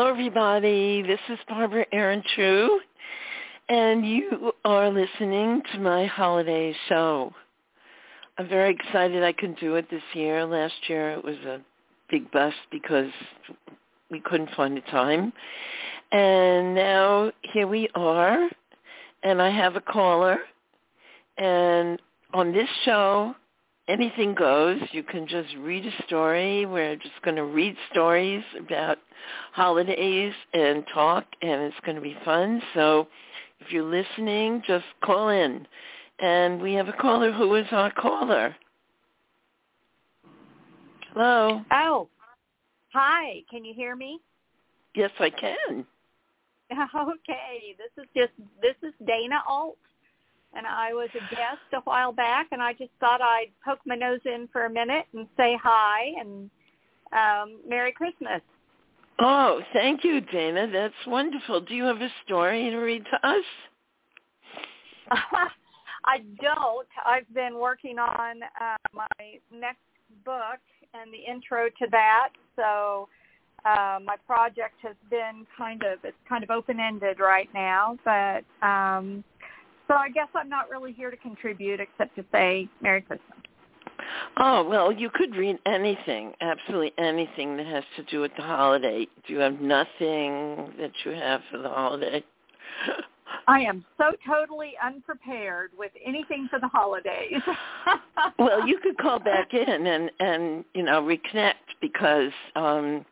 Hello, everybody. This is Barbara Aaron True, and you are listening to my holiday show. I'm very excited I can do it this year. Last year it was a big bust because we couldn't find the time. And now here we are, and I have a caller. And on this show, anything goes. You can just read a story. We're just going to read stories about holidays and talk, and it's going to be fun. So if you're listening, just call in. And we have a caller. Who is our caller? Hello. Oh, hi. Can you hear me? Yes, I can. Okay. This is just this is Dana Alt, and I was a guest a while back, and I just thought I'd poke my nose in for a minute and say hi and um, Merry Christmas. Oh, thank you, Dana. That's wonderful. Do you have a story to read to us? I don't. I've been working on uh, my next book and the intro to that. So uh, my project has been kind of it's kind of open ended right now. But um, so I guess I'm not really here to contribute except to say Merry Christmas. Oh, well, you could read anything, absolutely anything that has to do with the holiday. Do you have nothing that you have for the holiday? I am so totally unprepared with anything for the holidays. well, you could call back in and and you know reconnect because um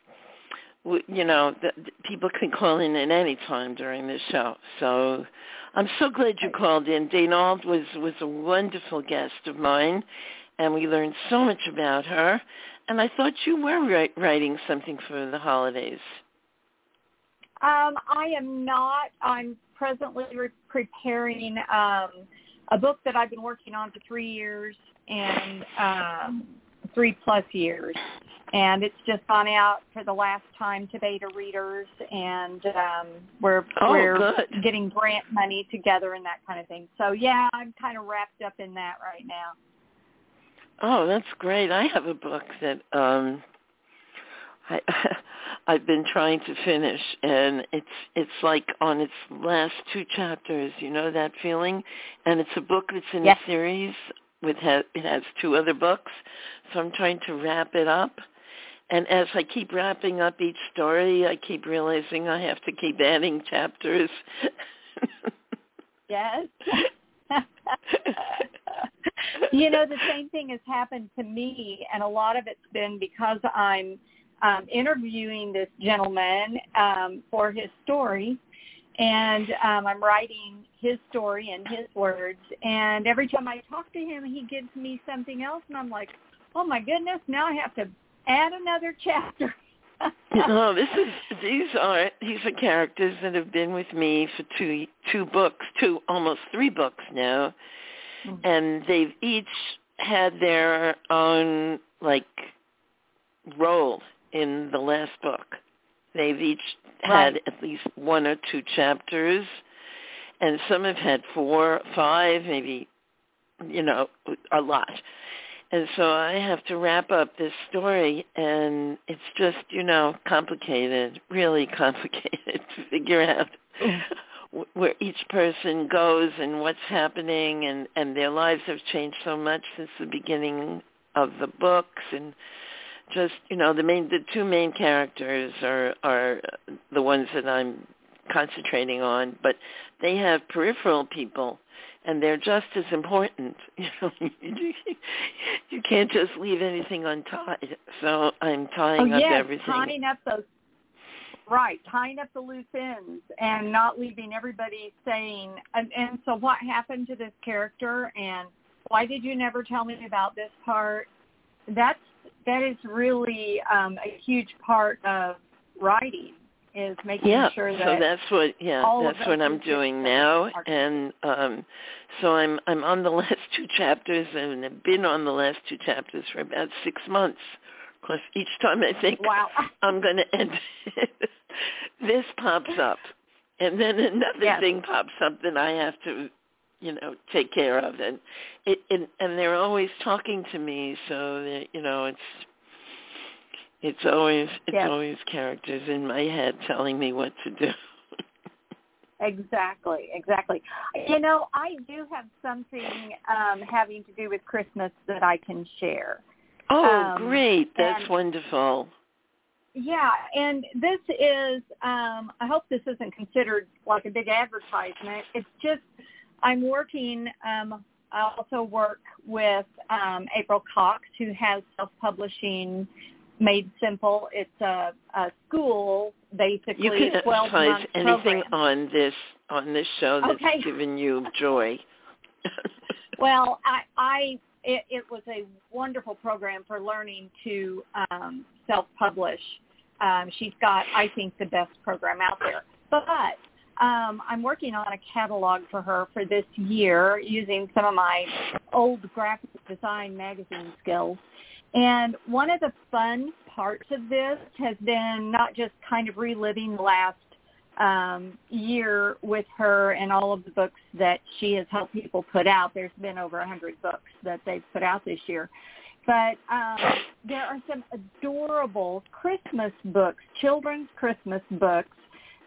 you know the, the people can call in at any time during the show. So I'm so glad you called in. Dana was was a wonderful guest of mine, and we learned so much about her. And I thought you were writing something for the holidays. Um, I am not. I'm presently re- preparing um, a book that I've been working on for three years and um, three plus years, and it's just gone out for the last time to beta readers, and um, we're oh, we're good. getting grant money together and that kind of thing. So yeah, I'm kind of wrapped up in that right now. Oh, that's great. I have a book that um I I've been trying to finish and it's it's like on its last two chapters, you know that feeling? And it's a book that's in yes. a series with ha- it has two other books. So I'm trying to wrap it up. And as I keep wrapping up each story, I keep realizing I have to keep adding chapters. yes. you know, the same thing has happened to me, and a lot of it's been because I'm um, interviewing this gentleman um, for his story, and um, I'm writing his story in his words. And every time I talk to him, he gives me something else, and I'm like, oh my goodness, now I have to add another chapter. no, this is these are these are characters that have been with me for two two books, two almost three books now, mm-hmm. and they've each had their own like role in the last book. They've each had right. at least one or two chapters, and some have had four, five, maybe, you know, a lot. And so I have to wrap up this story, and it's just, you know, complicated, really complicated to figure out where each person goes and what's happening, and and their lives have changed so much since the beginning of the books, and just you know the main the two main characters are are the ones that I'm concentrating on, but they have peripheral people and they're just as important. You know, you can't just leave anything untied. So I'm tying oh, up yes, everything. tying up those right, tying up the loose ends and not leaving everybody saying. And, and so, what happened to this character, and why did you never tell me about this part? That's that is really um, a huge part of writing is making yeah, sure that so that's what yeah that's what I'm doing now and um so I'm I'm on the last two chapters and I've been on the last two chapters for about 6 months because each time I think wow. I'm going to end it, this pops up and then another yes. thing pops up that I have to you know take care of and it, it and they're always talking to me so you know it's It's always it's Yes. always characters in my head telling me what to do. Exactly, exactly. You know, I do have something um, having to do with Christmas that I can share. Oh, Um, great. That's and- wonderful. Yeah, and this is, um, I hope this isn't considered like a big advertisement. It's just, I'm working, um, I also work with um, April Cox, who has self-publishing Made Simple. It's a, a school, basically, You can advertise anything program. on this on this show that's Okay. given you joy. Well, I, I it, it was a wonderful program for learning to um, self-publish. Um, she's got, I think, the best program out there. But um, I'm working on a catalog for her for this year using some of my old graphic design magazine skills. And one of the fun parts of this has been not just kind of reliving the last um, year with her and all of the books that she has helped people put out. There's been over a hundred books that they've put out this year. But um, there are some adorable Christmas books, children's Christmas books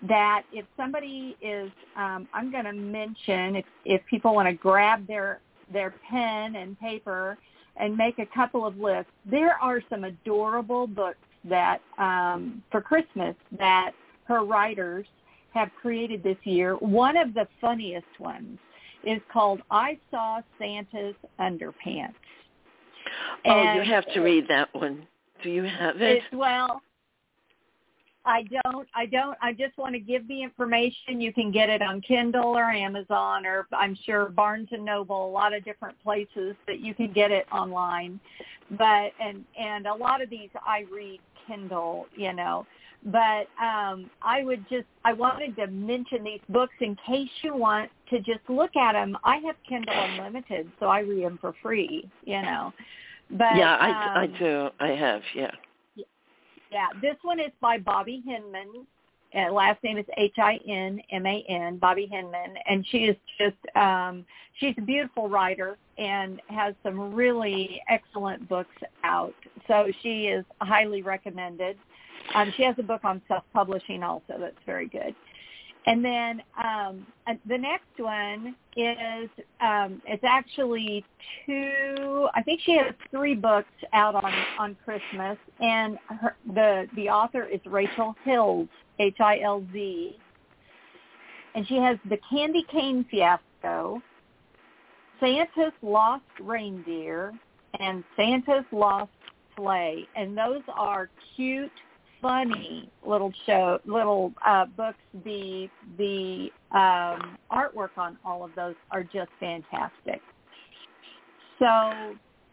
that if somebody is, um, I'm going to mention if, if people want to grab their, their pen and paper and make a couple of lists, there are some adorable books that um, for Christmas that her writers have created this year. One of the funniest ones is called I Saw Santa's Underpants. oh, you have to read that one. Do you have it? Well, I don't. I don't. I just want to give the information. You can get it on Kindle or Amazon, or I'm sure Barnes and Noble. A lot of different places that you can get it online. But and and a lot of these I read Kindle. You know. But um, I would just, I wanted to mention these books in case you want to just look at them. I have Kindle Unlimited, so I read them for free, you know. But yeah, I I um, do. I have. Yeah. yeah, this one is by Bobby Hinman. Uh, last name is H I N M A N, Bobby Hinman, and she is just um, she's a beautiful writer and has some really excellent books out. So she is highly recommended. Um, she has a book on self-publishing also that's very good. And then um, the next one is um, it's actually two. I think she has three books out on on Christmas, and her, the the author is Rachel Hilz, H I L Z, and she has the Candy Cane Fiasco, Santa's Lost Reindeer, and Santa's Lost Sleigh, and those are cute funny little show little uh books the the um artwork on all of those are just fantastic so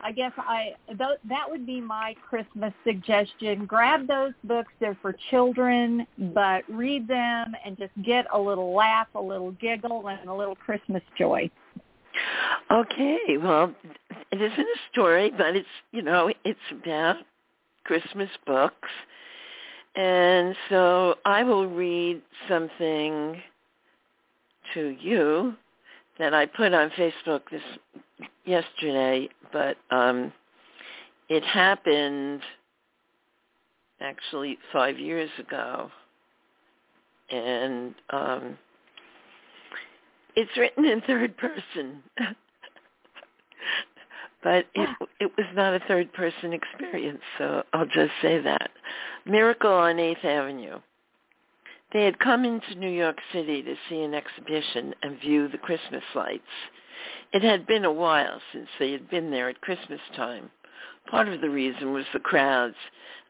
i guess i th- that would be my christmas suggestion grab those books they're for children but read them and just get a little laugh a little giggle and a little christmas joy Okay. Well, it isn't a story, but it's you know it's about Christmas books. And so I will read something to you that I put on Facebook this yesterday, but um, it happened actually five years ago, and um, it's written in third person. but it it was not a third person experience, so I'll just say that. Miracle on 8th Avenue. They had come into New York City to see an exhibition and view the Christmas lights. It had been a while since they had been there at Christmas time. Part of the reason was the crowds,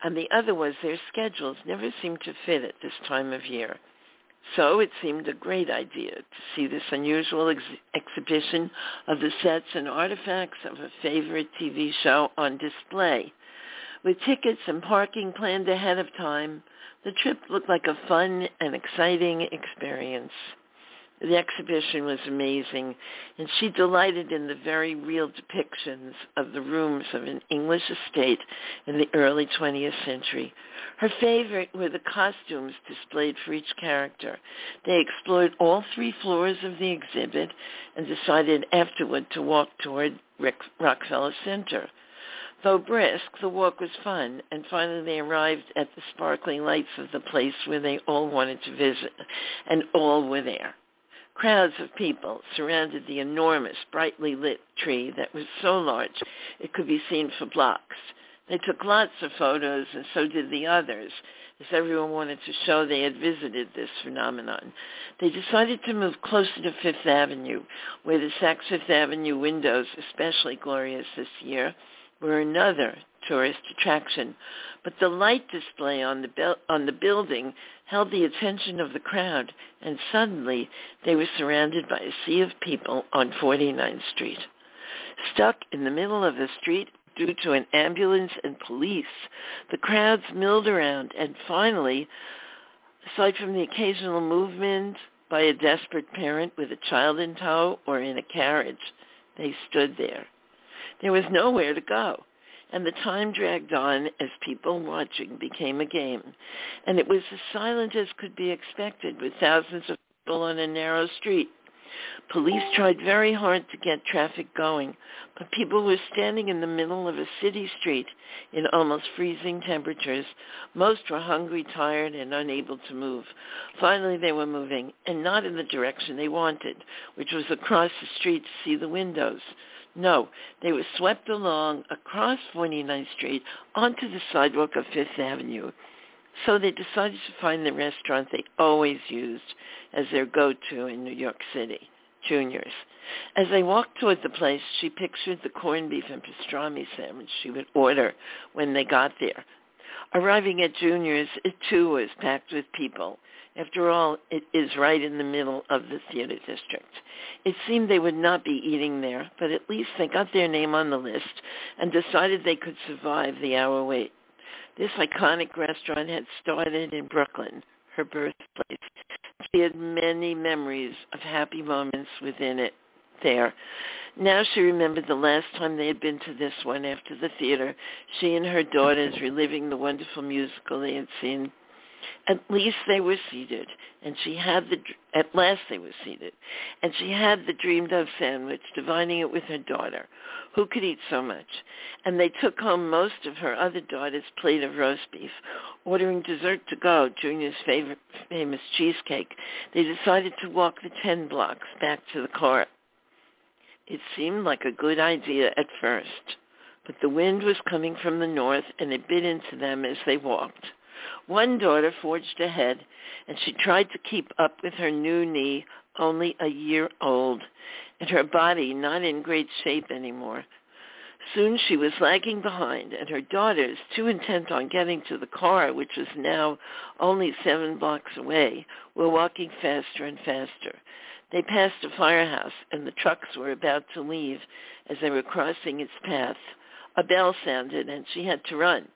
and the other was their schedules never seemed to fit at this time of year. So it seemed a great idea to see this unusual ex- exhibition of the sets and artifacts of a favorite TV show on display. With tickets and parking planned ahead of time, the trip looked like a fun and exciting experience. The exhibition was amazing, and she delighted in the very real depictions of the rooms of an English estate in the early 20th century. Her favorite were the costumes displayed for each character. They explored all three floors of the exhibit and decided afterward to walk toward Rick- Rockefeller Center. Though brisk, the walk was fun, and finally they arrived at the sparkling lights of the place where they all wanted to visit, and all were there. Crowds of people surrounded the enormous, brightly lit tree that was so large it could be seen for blocks. They took lots of photos, and so did the others, as everyone wanted to show they had visited this phenomenon. They decided to move closer to Fifth Avenue, where the Saks Fifth Avenue windows, especially glorious this year, were another tourist attraction, but the light display on the bu- on the building held the attention of the crowd, and suddenly they were surrounded by a sea of people on 49th Street. Stuck in the middle of the street due to an ambulance and police, the crowds milled around, and finally, aside from the occasional movement by a desperate parent with a child in tow or in a carriage, they stood there there was nowhere to go. And the time dragged on as people watching became a game. And it was as silent as could be expected with thousands of people on a narrow street. Police tried very hard to get traffic going, but people were standing in the middle of a city street in almost freezing temperatures. Most were hungry, tired, and unable to move. Finally, they were moving, and not in the direction they wanted, which was across the street to see the windows. No, they were swept along across 49th Street onto the sidewalk of Fifth Avenue. So they decided to find the restaurant they always used as their go-to in New York City, Junior's. As they walked toward the place, she pictured the corned beef and pastrami sandwich she would order when they got there. Arriving at Junior's, it too was packed with people. After all, it is right in the middle of the theater district. It seemed they would not be eating there, but at least they got their name on the list and decided they could survive the hour wait. This iconic restaurant had started in Brooklyn, her birthplace. She had many memories of happy moments within it there. Now she remembered the last time they had been to this one after the theater, she and her daughters reliving the wonderful musical they had seen at least they were seated, and she had the at last they were seated, and she had the dreamed of sandwich, dividing it with her daughter, who could eat so much. And they took home most of her other daughter's plate of roast beef, ordering dessert to go, Junior's favorite famous cheesecake. They decided to walk the ten blocks back to the car. It seemed like a good idea at first, but the wind was coming from the north, and it bit into them as they walked. One daughter forged ahead, and she tried to keep up with her new knee, only a year old, and her body not in great shape anymore. Soon she was lagging behind, and her daughters, too intent on getting to the car, which was now only seven blocks away, were walking faster and faster. They passed a firehouse, and the trucks were about to leave as they were crossing its path. A bell sounded, and she had to run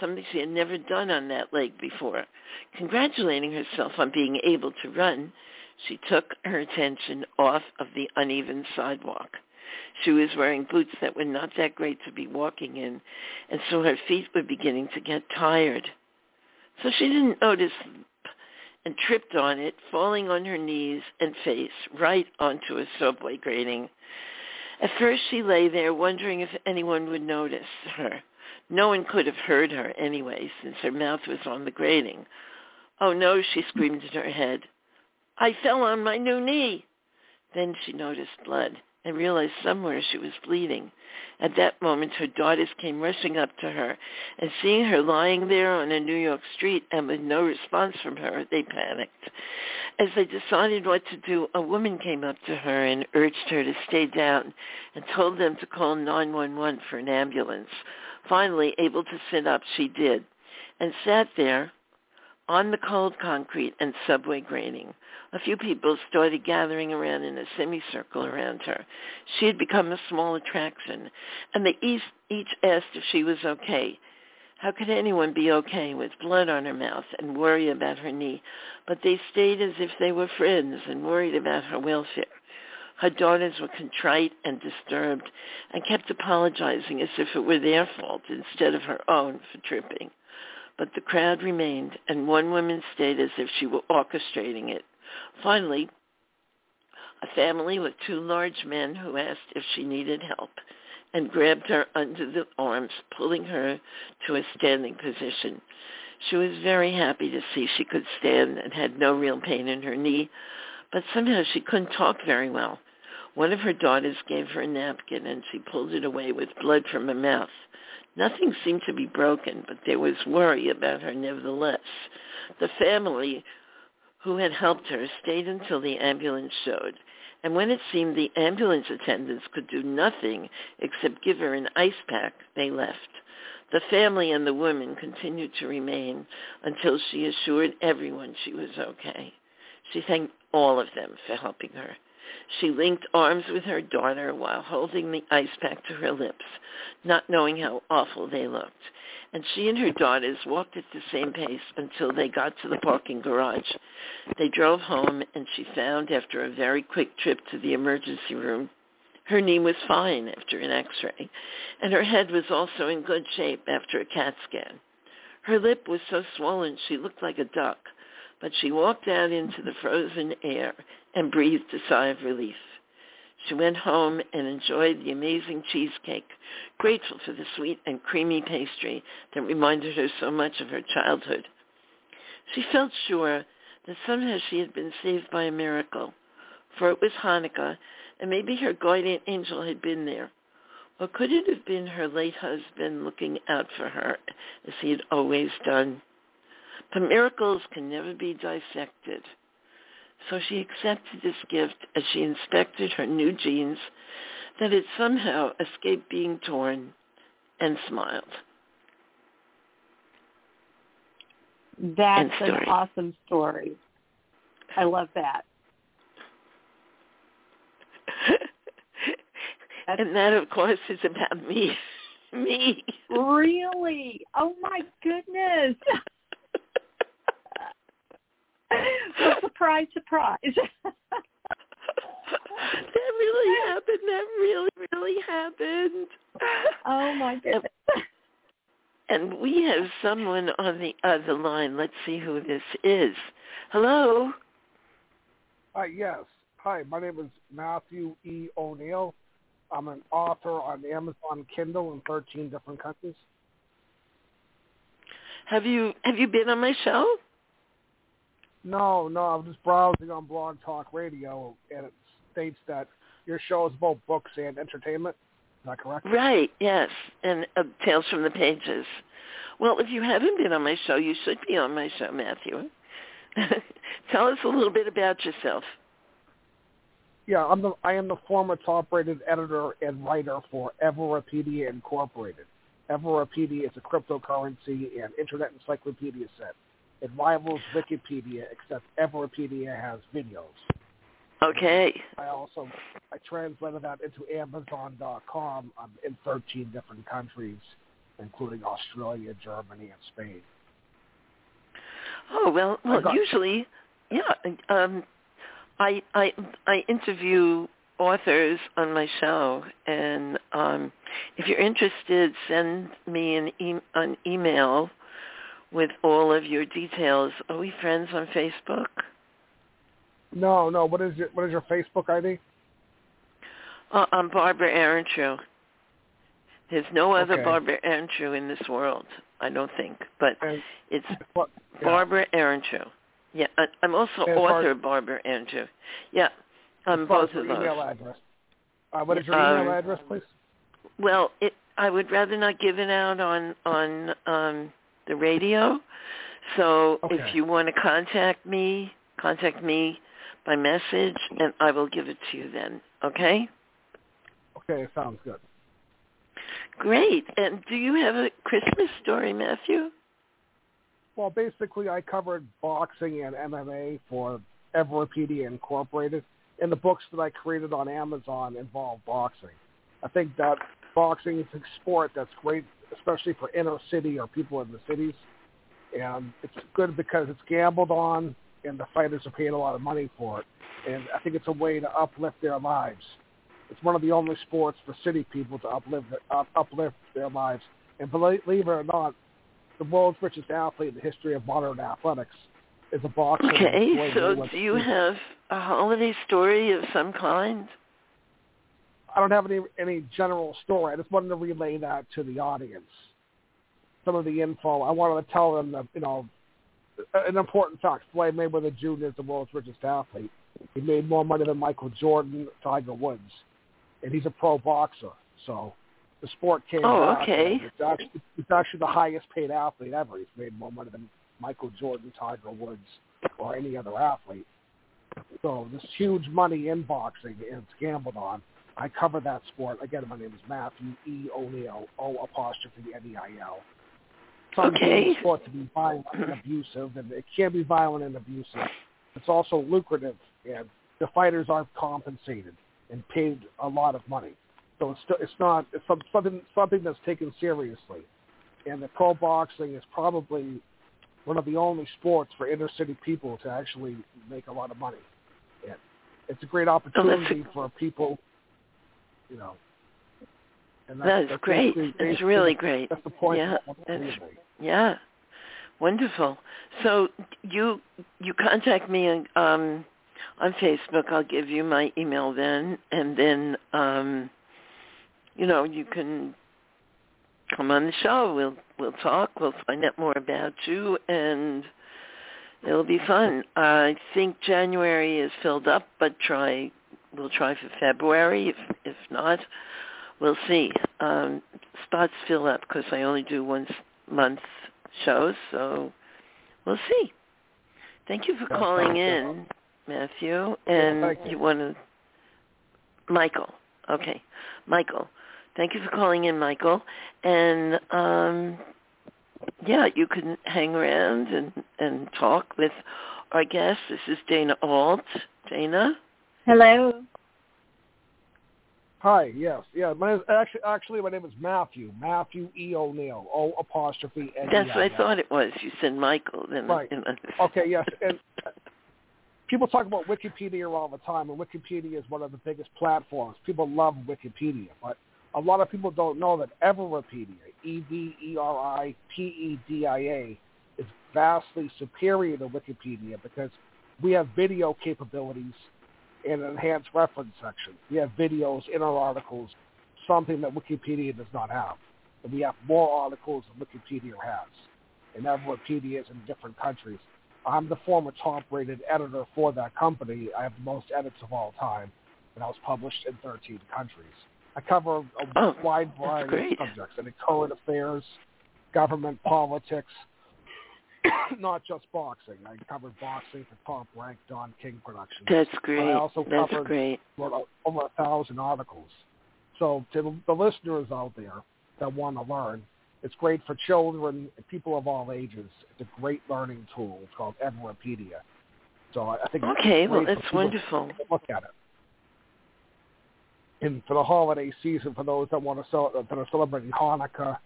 something she had never done on that leg before. Congratulating herself on being able to run, she took her attention off of the uneven sidewalk. She was wearing boots that were not that great to be walking in, and so her feet were beginning to get tired. So she didn't notice and tripped on it, falling on her knees and face right onto a subway grating. At first she lay there wondering if anyone would notice her. No one could have heard her anyway, since her mouth was on the grating. Oh no, she screamed in her head. I fell on my new knee. Then she noticed blood and realized somewhere she was bleeding. At that moment, her daughters came rushing up to her, and seeing her lying there on a New York street and with no response from her, they panicked. As they decided what to do, a woman came up to her and urged her to stay down and told them to call 911 for an ambulance. Finally, able to sit up, she did, and sat there on the cold concrete and subway grating. A few people started gathering around in a semicircle around her. She had become a small attraction, and they each, asked if she was okay. How could anyone be okay with blood on her mouth and worry about her knee? But they stayed as if they were friends and worried about her welfare. Her daughters were contrite and disturbed and kept apologizing as if it were their fault instead of her own for tripping. But the crowd remained, and one woman stayed as if she were orchestrating it. Finally, a family with two large men who asked if she needed help. and grabbed her under the arms, pulling her to a standing position. She was very happy to see she could stand and had no real pain in her knee, but somehow she couldn't talk very well. One of her daughters gave her a napkin and she pulled it away with blood from her mouth. Nothing seemed to be broken, but there was worry about her nevertheless. The family who had helped her stayed until the ambulance showed, and when it seemed the ambulance attendants could do nothing except give her an ice pack, they left. The family and the woman continued to remain until she assured everyone she was okay. She thanked all of them for helping her. She linked arms with her daughter while holding the ice pack to her lips, not knowing how awful they looked. And she and her daughters walked at the same pace until they got to the parking garage. They drove home and she found after a very quick trip to the emergency room her knee was fine after an x-ray, and her head was also in good shape after a CAT scan. Her lip was so swollen she looked like a duck, but she walked out into the frozen air and breathed a sigh of relief. She went home and enjoyed the amazing cheesecake, grateful for the sweet and creamy pastry that reminded her so much of her childhood. She felt sure that somehow she had been saved by a miracle, for it was Hanukkah, and maybe her guardian angel had been there. Or could it have been her late husband looking out for her as he had always done? But miracles can never be dissected. So she accepted this gift as she inspected her new jeans that had somehow escaped being torn and smiled. That's an awesome story. I love that. and that, of course, is about me. me. Really? Oh my goodness. well, surprise, surprise. that really happened. That really, really happened. Oh my goodness. And we have someone on the other line. Let's see who this is. Hello. Hi, yes. Hi, my name is Matthew E. O'Neill. I'm an author on Amazon Kindle in 13 different countries. Have you have you been on my show? No, no. I'm just browsing on Blog Talk Radio, and it states that your show is both books and entertainment. Is that correct? Right. Yes, and uh, Tales from the Pages. Well, if you haven't been on my show, you should be on my show, Matthew. Tell us a little bit about yourself. Yeah, I'm the I am the former top-rated editor and writer for Everipedia Incorporated. Everipedia is a cryptocurrency and internet encyclopedia set. It rivals Wikipedia, except Everipedia has videos. Okay. I also I translated that into Amazon.com um, in 13 different countries, including Australia, Germany, and Spain. Oh well, well got, usually, yeah. Um, I I I interview authors on my show, and um, if you're interested, send me an, e- an email with all of your details. Are we friends on Facebook? No, no. What is your What is your Facebook ID? Uh, I'm Barbara Ehrentreu. There's no other okay. Barbara Ehrentreu in this world, I don't think, but and, it's what, yeah. Barbara Ehrentreu. Yeah, I, I'm also and author Barbara Ehrentreu. Yeah, I'm both of those. Email address. Uh, what is your email um, address, please? Well, it, I would rather not give it out on on um, the radio. So okay. if you want to contact me, contact me by message, and I will give it to you then. Okay? Okay, it sounds good. Great. And do you have a Christmas story, Matthew? Well, basically, I covered boxing and MMA for Everipedia Incorporated, and the books that I created on Amazon involve boxing. I think that boxing is a sport that's great, especially for inner city or people in the cities, and it's good because it's gambled on, and the fighters are paying a lot of money for it. And I think it's a way to uplift their lives. It's one of the only sports for city people to uplift uh, uplift their lives. And believe it or not, the world's richest athlete in the history of modern athletics is a boxer. Okay, so do you have a holiday story of some kind? I don't have any any general story. I just wanted to relay that to the audience. Some of the info I wanted to tell them that you know an important fact. Floyd Mayweather Jr. is the world's richest athlete. He made more money than Michael Jordan, Tiger Woods, and he's a pro boxer. So the sport came. Oh, okay. It's actually, it's actually the highest paid athlete ever. He's made more money than Michael Jordan, Tiger Woods, or any other athlete. So there's huge money in boxing, and gambled on. I cover that sport. Again, my name is Matthew E. O'Neill, O apostrophe N-E-I-L. Some Okay. sport to be violent and abusive, and it can be violent and abusive. It's also lucrative, and the fighters are compensated and paid a lot of money. So it's still, it's not it's something something that's taken seriously. And the pro boxing is probably one of the only sports for inner city people to actually make a lot of money. And it's a great opportunity for people, you know. And That is that's great. That's really great. That's the point. Yeah, that's- Yeah, wonderful. So you you contact me um, on Facebook. I'll give you my email then, and then um, you know you can come on the show. We'll we'll talk. We'll find out more about you, and it'll be fun. I think January is filled up, but try we'll try for February. If if not, we'll see. Um, spots fill up because I only do once month shows, so we'll see. Thank you for calling in, Matthew. And you want to, Michael. Okay, Michael. Thank you for calling in, Michael. And um, yeah, you can hang around and and talk with our guest. This is Dana Alt. Dana. Hello. Hi, yes, yeah. My name is, actually, actually, my name is Matthew. Matthew E. O'Neill. O apostrophe N. That's what I thought it was. You said Michael. Then Right. you know. Okay, yes, and people talk about Wikipedia all the time, and Wikipedia is one of the biggest platforms. People love Wikipedia, but a lot of people don't know that Everipedia, E V E R I P E D I A, is vastly superior to Wikipedia because we have video capabilities and enhanced reference section. We have videos in our articles, something that Wikipedia does not have. And we have more articles than Wikipedia has. And Everipedia is in different countries. I'm the former top-rated editor for that company. I have the most edits of all time, and I was published in 13 countries. I cover a Oh, wide variety of subjects, and current affairs, government, politics, not just boxing. I covered boxing for Top Rank Don King Productions. That's great. But great. I also That's covered great. Uh, over a thousand articles. So to the- the listeners out there that want to learn, it's great for children people of all ages. It's a great learning tool. It's called Everipedia. So I I think Okay, great well for that's wonderful. to look at it. And for the holiday season, for those that want to cel- that are celebrating Hanukkah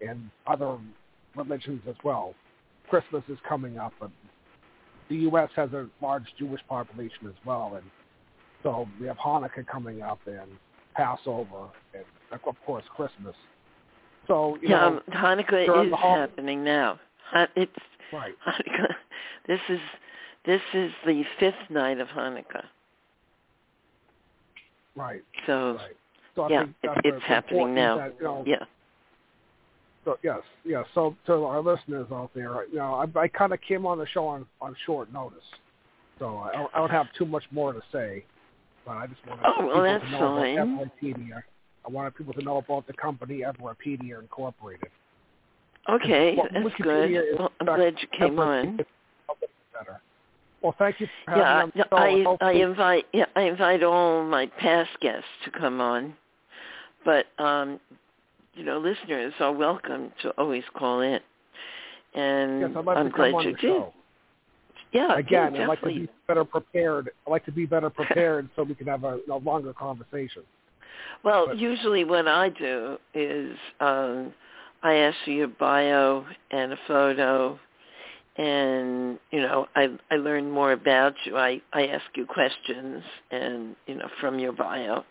and other religions as well, Christmas is coming up, and the U.S. has a large Jewish population as well, and so we have Hanukkah coming up and Passover and of course Christmas. So you yeah, know, um, Hanukkah is hol- happening now. It's right, Hanukkah. This is this is the fifth night of Hanukkah. right, So right. So yeah, think it's, it's happening now. That, you know, Yeah. So yes, yes. So to our listeners out there, you know, I, I kind of came on the show on on short notice, so I, don't- I don't have too much more to say. But I just wanted Oh, well, people to know fine. about Everipedia. I wanted people to know about the company Everipedia Incorporated. Okay, Well, that's Wikipedia good. Well, I'm glad you came on. better. Well, thank you for having Yeah, me on. I, I invite yeah I invite all my past guests to come on, but um, you know listeners are welcome to always call in, and yes, I'd like I'm to glad you did. Yeah, again, yeah, I'd like to be better prepared. I'd like to be better prepared so we can have a, a longer conversation. Well, But- usually what I do is um, I ask for your bio and a photo, and you know I I learn more about you. I I ask you questions, and you know from your bio,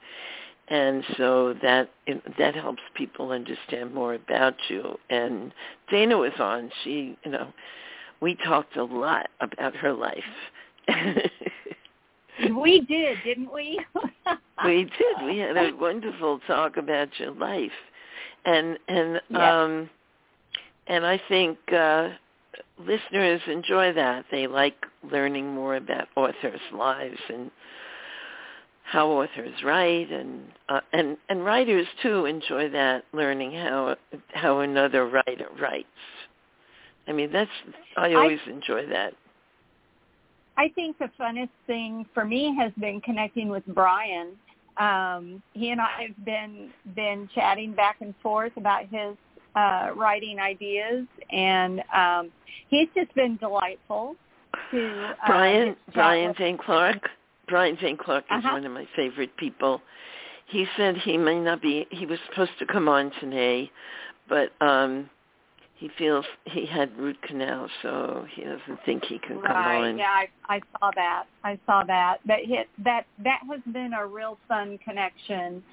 and so that that helps people understand more about you. And Dana was on. She you know we talked a lot about her life. we did, didn't we? we did. We had a wonderful talk about your life, and and um, and I think uh, listeners enjoy that. They like learning more about authors' lives and how authors write, and uh, and and writers too enjoy that, learning how how another writer writes. I mean, that's I always enjoy that. I think the funnest thing for me has been connecting with Brian. Um, he and I have been been chatting back and forth about his uh, writing ideas, and um, he's just been delightful to uh, Brian get to chat Brian St. Clark. Brian St. Clark is Uh-huh. one of my favorite people. He said he may not be he was supposed to come on today, but um he feels he had root canal so he doesn't think he can come Right. on. Yeah, I, I saw that. I saw that. But hit, that that has been a real fun connection,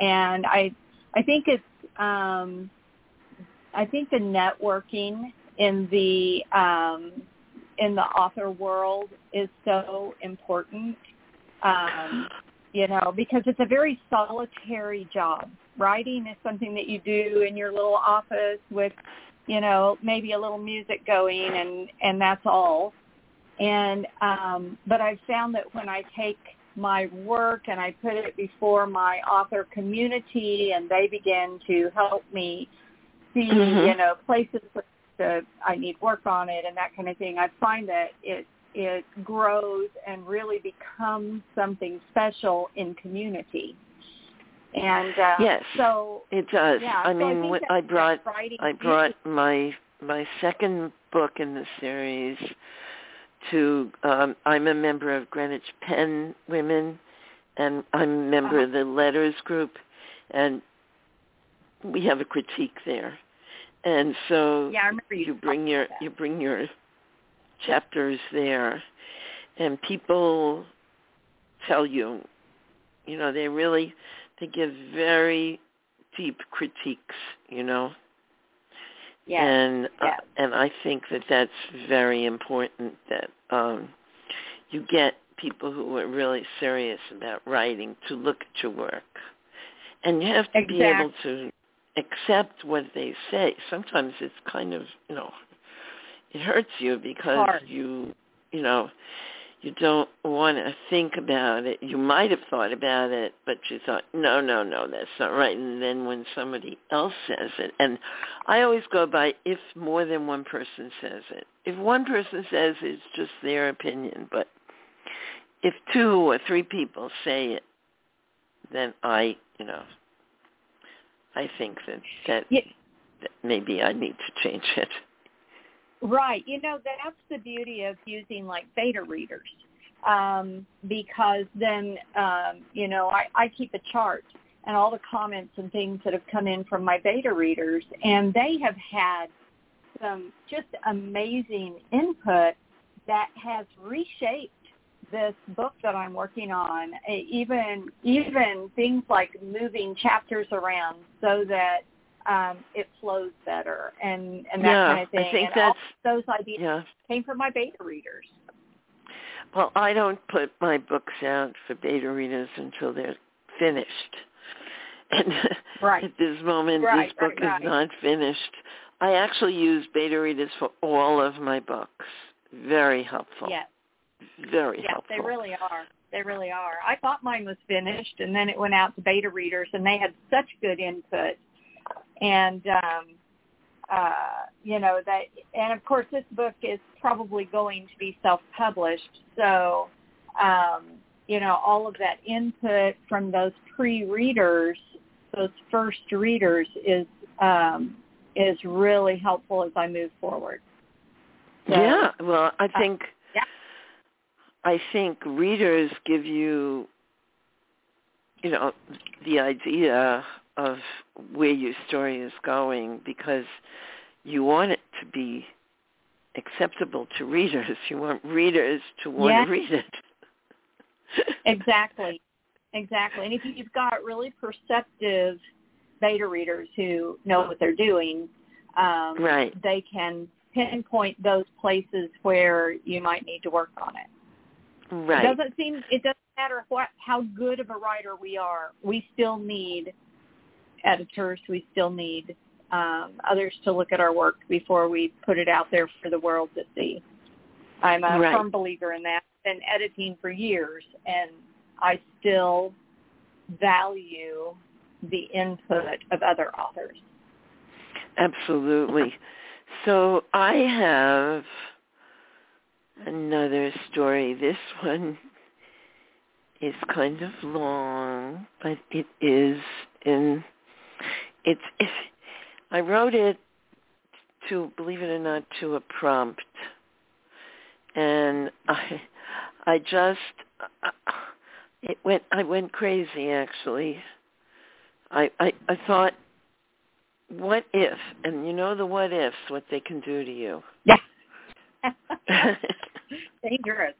and I I think it's um, I think the networking in the um, in the author world is so important. Um, you know, because it's a very solitary job. Writing is something that you do in your little office with you know, maybe a little music going and and that's all. And um but I've found that when I take my work and I put it before my author community and they begin to help me see, Mhm. you know, places that I need work on it and that kind of thing, I find that it it grows and really becomes something special in community. And uh, Yes. so It does. yeah, I so mean, that- I brought I brought my my second book in the series to um I'm a member of Greenwich Pen Women and I'm a member Uh-huh. of the Letters group and we have a critique there. And so Yeah, I remember you. you bring your that. you bring your chapters there and people tell you you know they really they give very deep critiques you know? Yes. and uh, and I think that that's very important that um you get people who are really serious about writing to look at your work. And you have to be able to accept what they say. Sometimes it's kind of you know it hurts you because Hard. you you know you don't want to think about it. You might have thought about it, but you thought, no, no, no, that's not right. And then when somebody else says it, and I always go by if more than one person says it. If one person says it, it's just their opinion, but if two or three people say it, then I, you know, I think that that, Yeah. that maybe I need to change it. Right. You know, that's the beauty of using like beta readers. Um, because then, um, you know, I, I keep a chart and all the comments and things that have come in from my beta readers and they have had some just amazing input that has reshaped this book that I'm working on. Even even things like moving chapters around so that um, it flows better and and that Yeah, kind of thing. I think and all that's- those ideas Yeah. came from my beta readers. Well, I don't put my books out for beta readers until they're finished. And Right. at this moment, Right, this book right. is not finished. I actually use beta readers for all of my books. Very helpful. Yes, Very yes, helpful. they really are. They really are. I thought mine was finished, and then it went out to beta readers, and they had such good input. And um, uh, you know that, and of course, this book is probably going to be self-published. So, um, you know, all of that input from those pre-readers, those first readers, is um, is really helpful as I move forward. So, yeah. Well, I think yeah. I think readers give you you know the idea of where your story is going because you want it to be acceptable to readers. You want readers to want Yeah. to read it. Exactly. Exactly. And if you've got really perceptive beta readers who know what they're doing, um, Right. they can pinpoint those places where you might need to work on it. Right. It doesn't seem it doesn't matter what how good of a writer we are. We still need editors. We still need um, others to look at our work before we put it out there for the world to see. I'm a right. firm believer in that. I've Been editing for years, and I still value the input of other authors. Absolutely. So I have another story. This one is kind of long, but it is in it's if I wrote it to believe it or not to a prompt and I I just uh, it went I went crazy actually. I I I thought what if and you know the what ifs what they can do to you. Yeah. Dangerous.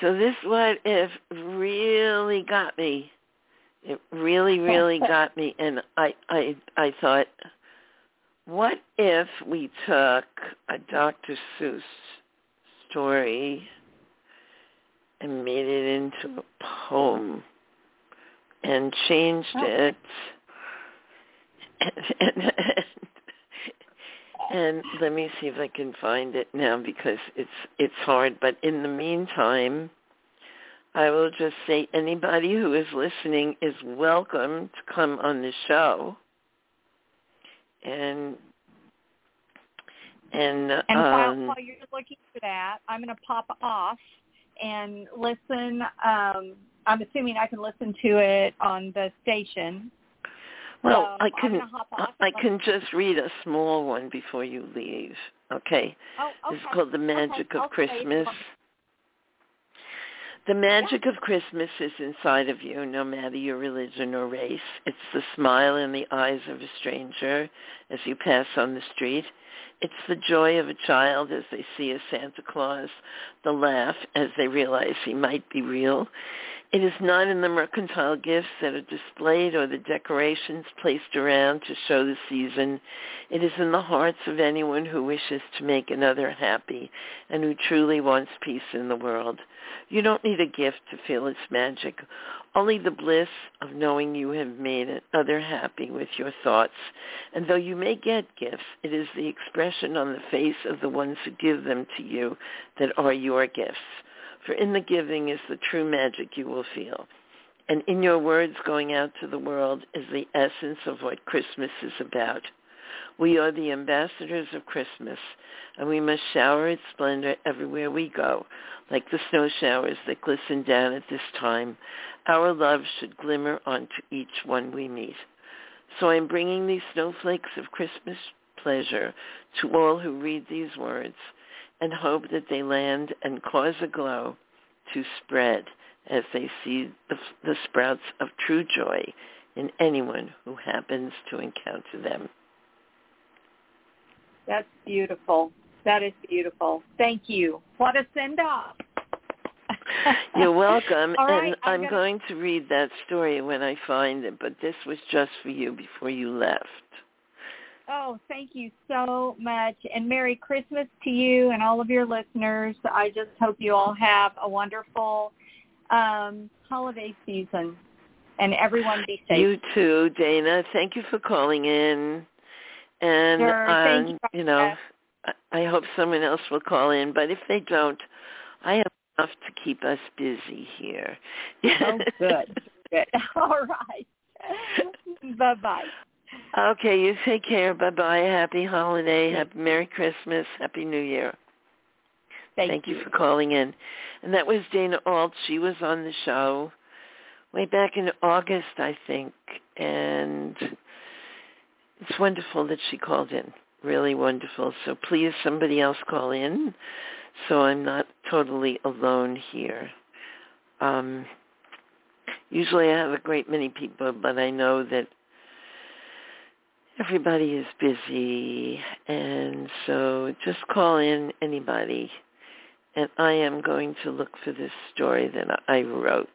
so this what if really got me. It really, really got me and I I I thought what if we took a Dr. Seuss story and made it into a poem and changed Oh. it and, and, and let me see if I can find it now because it's it's hard. But in the meantime, I will just say anybody who is listening is welcome to come on the show. And and And while, um, while you're looking for that, I'm going to pop off and listen. Um, I'm assuming I can listen to it on the station. well, so I can gonna hop off I can just read a small one before you leave. Okay. Oh, okay. It's called The Magic Okay, of I'll. Christmas. The magic of Christmas is inside of you, no matter your religion or race. It's the smile in the eyes of a stranger as you pass on the street. It's the joy of a child as they see a Santa Claus, the laugh as they realize he might be real. It is not in the mercantile gifts that are displayed or the decorations placed around to show the season. It is in the hearts of anyone who wishes to make another happy and who truly wants peace in the world. You don't need a gift to feel its magic, only the bliss of knowing you have made another happy with your thoughts. And though you may get gifts, it is the expression on the face of the ones who give them to you that are your gifts. For in the giving is the true magic you will feel. And in your words going out to the world is the essence of what Christmas is about. We are the ambassadors of Christmas, and we must shower its splendor everywhere we go, like the snow showers that glisten down at this time. Our love should glimmer onto each one we meet. So I'm bringing these snowflakes of Christmas pleasure to all who read these words and hope that they land and cause a glow to spread as they see the, the sprouts of true joy in anyone who happens to encounter them. That's beautiful. That is beautiful. Thank you. What a send off. You're welcome. Right, and I'm I'm going to read that story when I find it, but this was just for you before you left. Oh, thank you so much. And Merry Christmas to you and all of your listeners. I just hope you all have a wonderful um, holiday season and everyone be safe. You too, Dana. Thank you for calling in. And Sure. Um, you, you know, I I hope someone else will call in, but if they don't, I have enough to keep us busy here. Oh, good. good. All right. Bye-bye. Okay, you take care. Bye bye. Happy holiday. Happy Merry Christmas. Happy New Year. Thank, you for calling in. And that was Dana Alt. She was on the show way back in August, I think. And it's wonderful that she called in. Really wonderful. So please somebody else call in so I'm not totally alone here. Um, usually I have a great many people, but I know that everybody is busy and so just call in anybody and I am going to look for this story that I wrote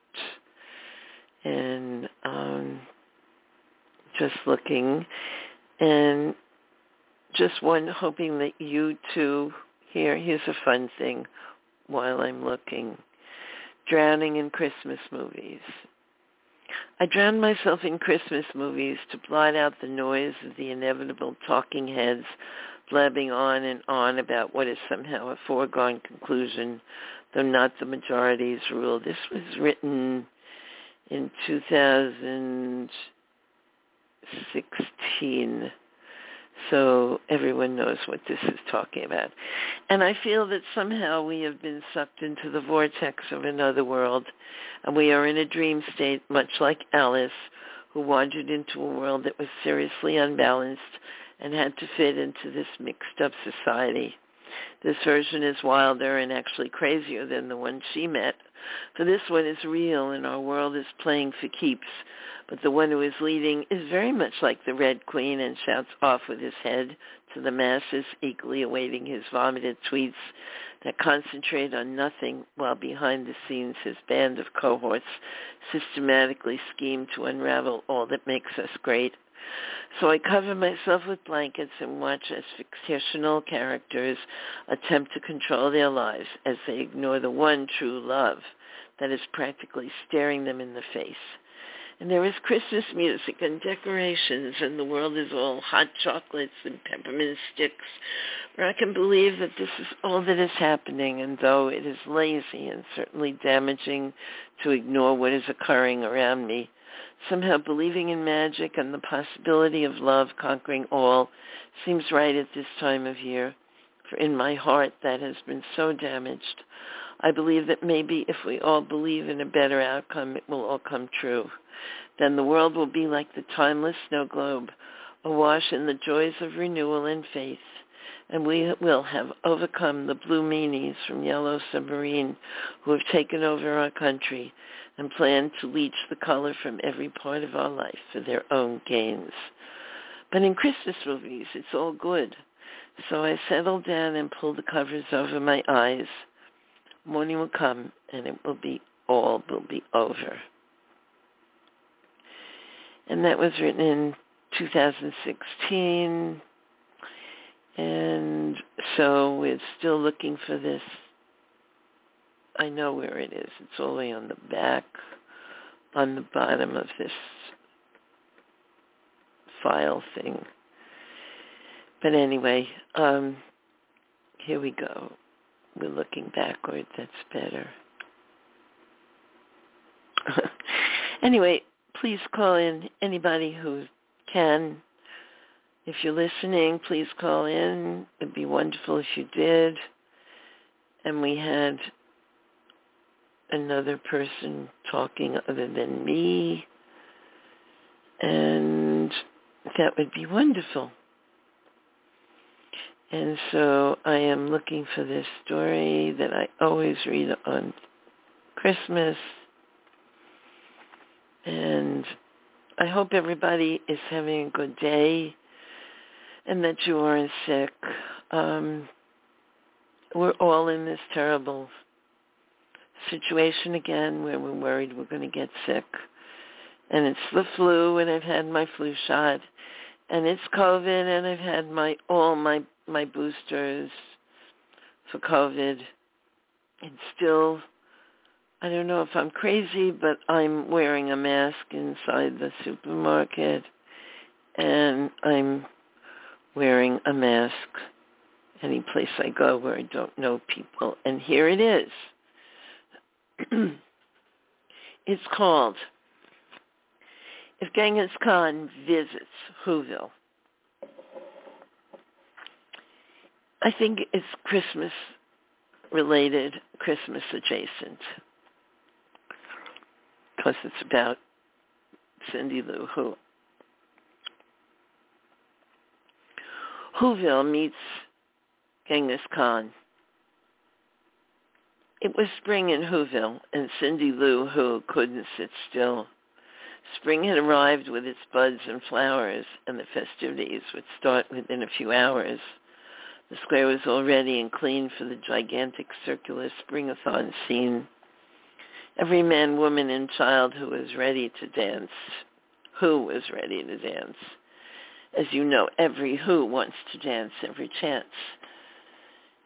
and um just looking and just one hoping that you too here here's a fun thing while I'm looking. Drowning in Christmas movies. I drown myself in Christmas movies to blot out the noise of the inevitable talking heads blabbing on and on about what is somehow a foregone conclusion, though not the majority's rule. This was written in 2016 so everyone knows what this is talking about. And I feel that somehow we have been sucked into the vortex of another world, and we are in a dream state, much like Alice, who wandered into a world that was seriously unbalanced and had to fit into this mixed-up society. This version is wilder and actually crazier than the one she met, for this one is real and our world is playing for keeps but the one who is leading is very much like the Red Queen and shouts off with his head to the masses, eagerly awaiting his vomited tweets that concentrate on nothing while behind the scenes his band of cohorts systematically scheme to unravel all that makes us great. So I cover myself with blankets and watch as fictional characters attempt to control their lives as they ignore the one true love that is practically staring them in the face and there is Christmas music and decorations, and the world is all hot chocolates and peppermint sticks. But I can believe that this is all that is happening, and though it is lazy and certainly damaging to ignore what is occurring around me, somehow believing in magic and the possibility of love conquering all seems right at this time of year. For in my heart that has been so damaged. I believe that maybe if we all believe in a better outcome, it will all come true. Then the world will be like the timeless snow globe, awash in the joys of renewal and faith. And we will have overcome the blue meanies from Yellow Submarine who have taken over our country and plan to leach the color from every part of our life for their own gains. But in Christmas movies, it's all good. So I settle down and pull the covers over my eyes. Morning will come and it will be all will be over and that was written in 2016. And so we're still looking for this. I know where it is. It's all the way on the back, on the bottom of this file thing. But anyway, um, here we go. We're looking backward. That's better. anyway, please call in anybody who can. If you're listening, please call in. It'd be wonderful if you did. And we had another person talking other than me. And that would be wonderful. And so I am looking for this story that I always read on Christmas and I hope everybody is having a good day and that you aren't sick. Um, we're all in this terrible situation again where we're worried we're going to get sick. And it's the flu and I've had my flu shot and it's COVID and I've had my all my my boosters for COVID and still I don't know if I'm crazy, but I'm wearing a mask inside the supermarket and I'm wearing a mask any place I go where I don't know people. And here it is. it's called If Genghis Khan Visits Whoville. I think it's Christmas related, Christmas adjacent because it's about Cindy Lou Who. Whoville meets Genghis Khan. It was spring in Whoville, and Cindy Lou Who couldn't sit still. Spring had arrived with its buds and flowers, and the festivities would start within a few hours. The square was all ready and clean for the gigantic circular springathon scene every man, woman, and child who was ready to dance, who was ready to dance. As you know, every who wants to dance every chance.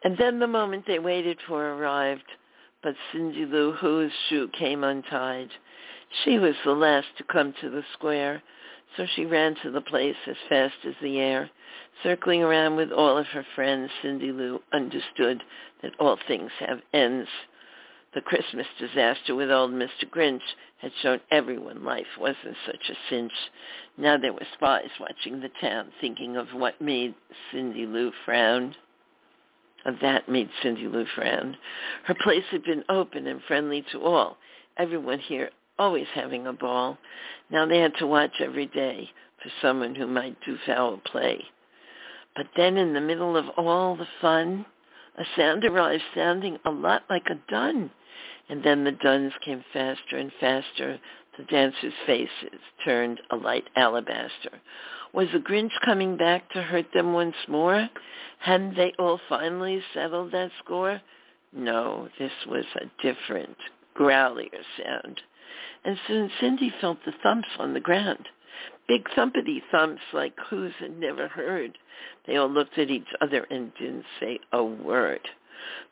And then the moment they waited for arrived, but Cindy Lou Who's shoe came untied. She was the last to come to the square, so she ran to the place as fast as the air. Circling around with all of her friends, Cindy Lou understood that all things have ends. The Christmas disaster with old Mr. Grinch had shown everyone life wasn't such a cinch. Now there were spies watching the town, thinking of what made Cindy Lou frown. That made Cindy Lou frown. Her place had been open and friendly to all. Everyone here always having a ball. Now they had to watch every day for someone who might do foul play. But then in the middle of all the fun, a sound arrived sounding a lot like a dun. And then the duns came faster and faster. The dancers' faces turned a light alabaster. Was the Grinch coming back to hurt them once more? Hadn't they all finally settled that score? No, this was a different, growlier sound. And soon Cindy felt the thumps on the ground. Big thumpity thumps like who's had never heard. They all looked at each other and didn't say a word.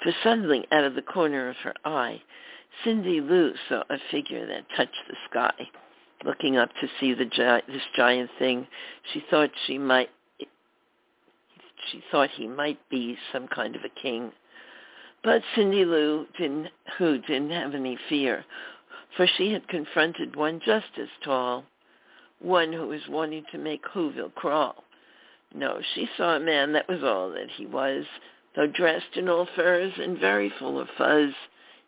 For suddenly, out of the corner of her eye, Cindy Lou saw a figure that touched the sky. Looking up to see the gi- this giant thing, she thought she might she thought he might be some kind of a king. But Cindy Lou didn't who didn't have any fear, for she had confronted one just as tall, one who was wanting to make Whoville crawl. No, she saw a man that was all that he was, though dressed in all furs and very full of fuzz.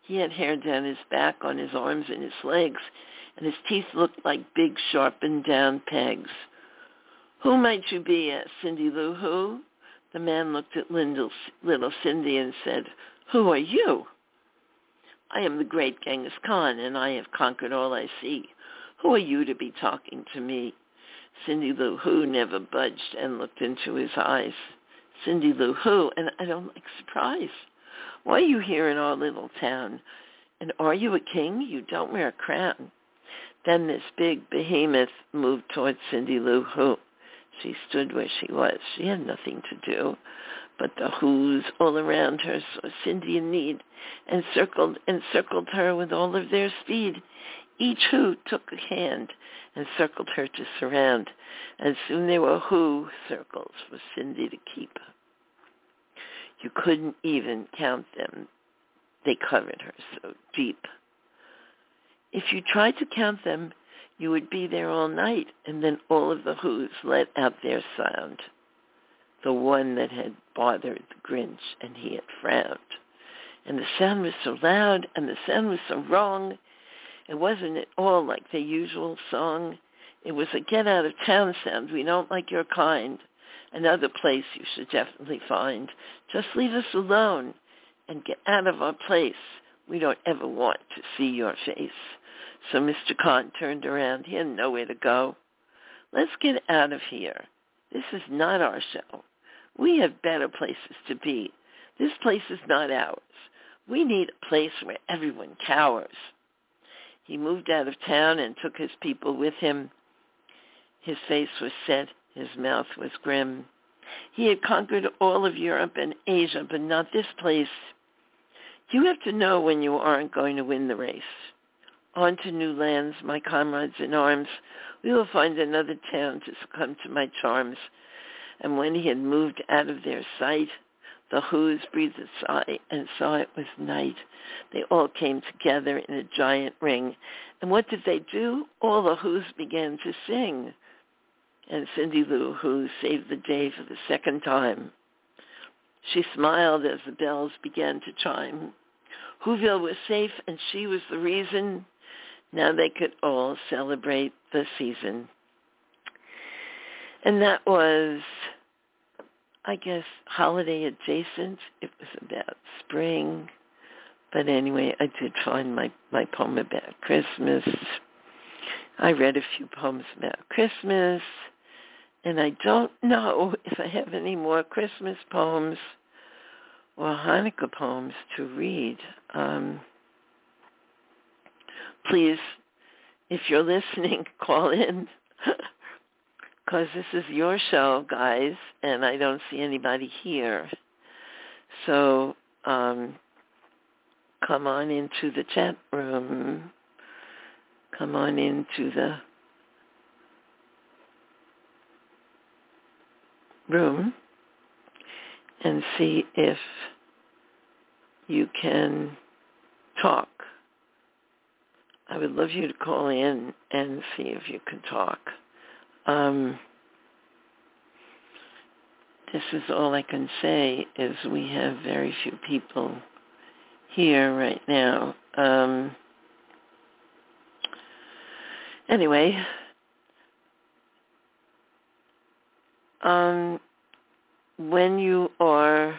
He had hair down his back, on his arms and his legs, and his teeth looked like big sharpened down pegs. Who might you be? asked Cindy Lou Who. The man looked at little, little Cindy and said, Who are you? I am the great Genghis Khan, and I have conquered all I see. Who are you to be talking to me? Cindy Lou Who never budged and looked into his eyes. Cindy Lou Who, and I don't like surprise. Why are you here in our little town? And are you a king? You don't wear a crown. Then this big behemoth moved towards Cindy Lou Who. She stood where she was. She had nothing to do. But the Who's all around her saw Cindy in need and circled and circled her with all of their speed. Each Who took a hand and circled her to surround, and soon there were Who circles for Cindy to keep. You couldn't even count them. They covered her so deep. If you tried to count them, you would be there all night, and then all of the Who's let out their sound, the one that had bothered the Grinch, and he had frowned. And the sound was so loud, and the sound was so wrong. It wasn't at all like the usual song. It was a get-out-of-town sound. We don't like your kind another place you should definitely find. Just leave us alone and get out of our place. We don't ever want to see your face. So Mr. Khan turned around. He had nowhere to go. Let's get out of here. This is not our show. We have better places to be. This place is not ours. We need a place where everyone cowers. He moved out of town and took his people with him. His face was set his mouth was grim. He had conquered all of Europe and Asia, but not this place. You have to know when you aren't going to win the race. On to new lands, my comrades in arms. We will find another town to succumb to my charms. And when he had moved out of their sight, the Who's breathed a sigh and saw it was night. They all came together in a giant ring. And what did they do? All the Who's began to sing and Cindy Lou, who saved the day for the second time. She smiled as the bells began to chime. Whoville was safe, and she was the reason. Now they could all celebrate the season. And that was, I guess, holiday adjacent. It was about spring. But anyway, I did find my, my poem about Christmas. I read a few poems about Christmas. And I don't know if I have any more Christmas poems or Hanukkah poems to read. Um, please, if you're listening, call in because this is your show, guys, and I don't see anybody here. So um, come on into the chat room. Come on into the room and see if you can talk. I would love you to call in and see if you can talk. Um, this is all I can say is we have very few people here right now. Um, anyway, um, when you are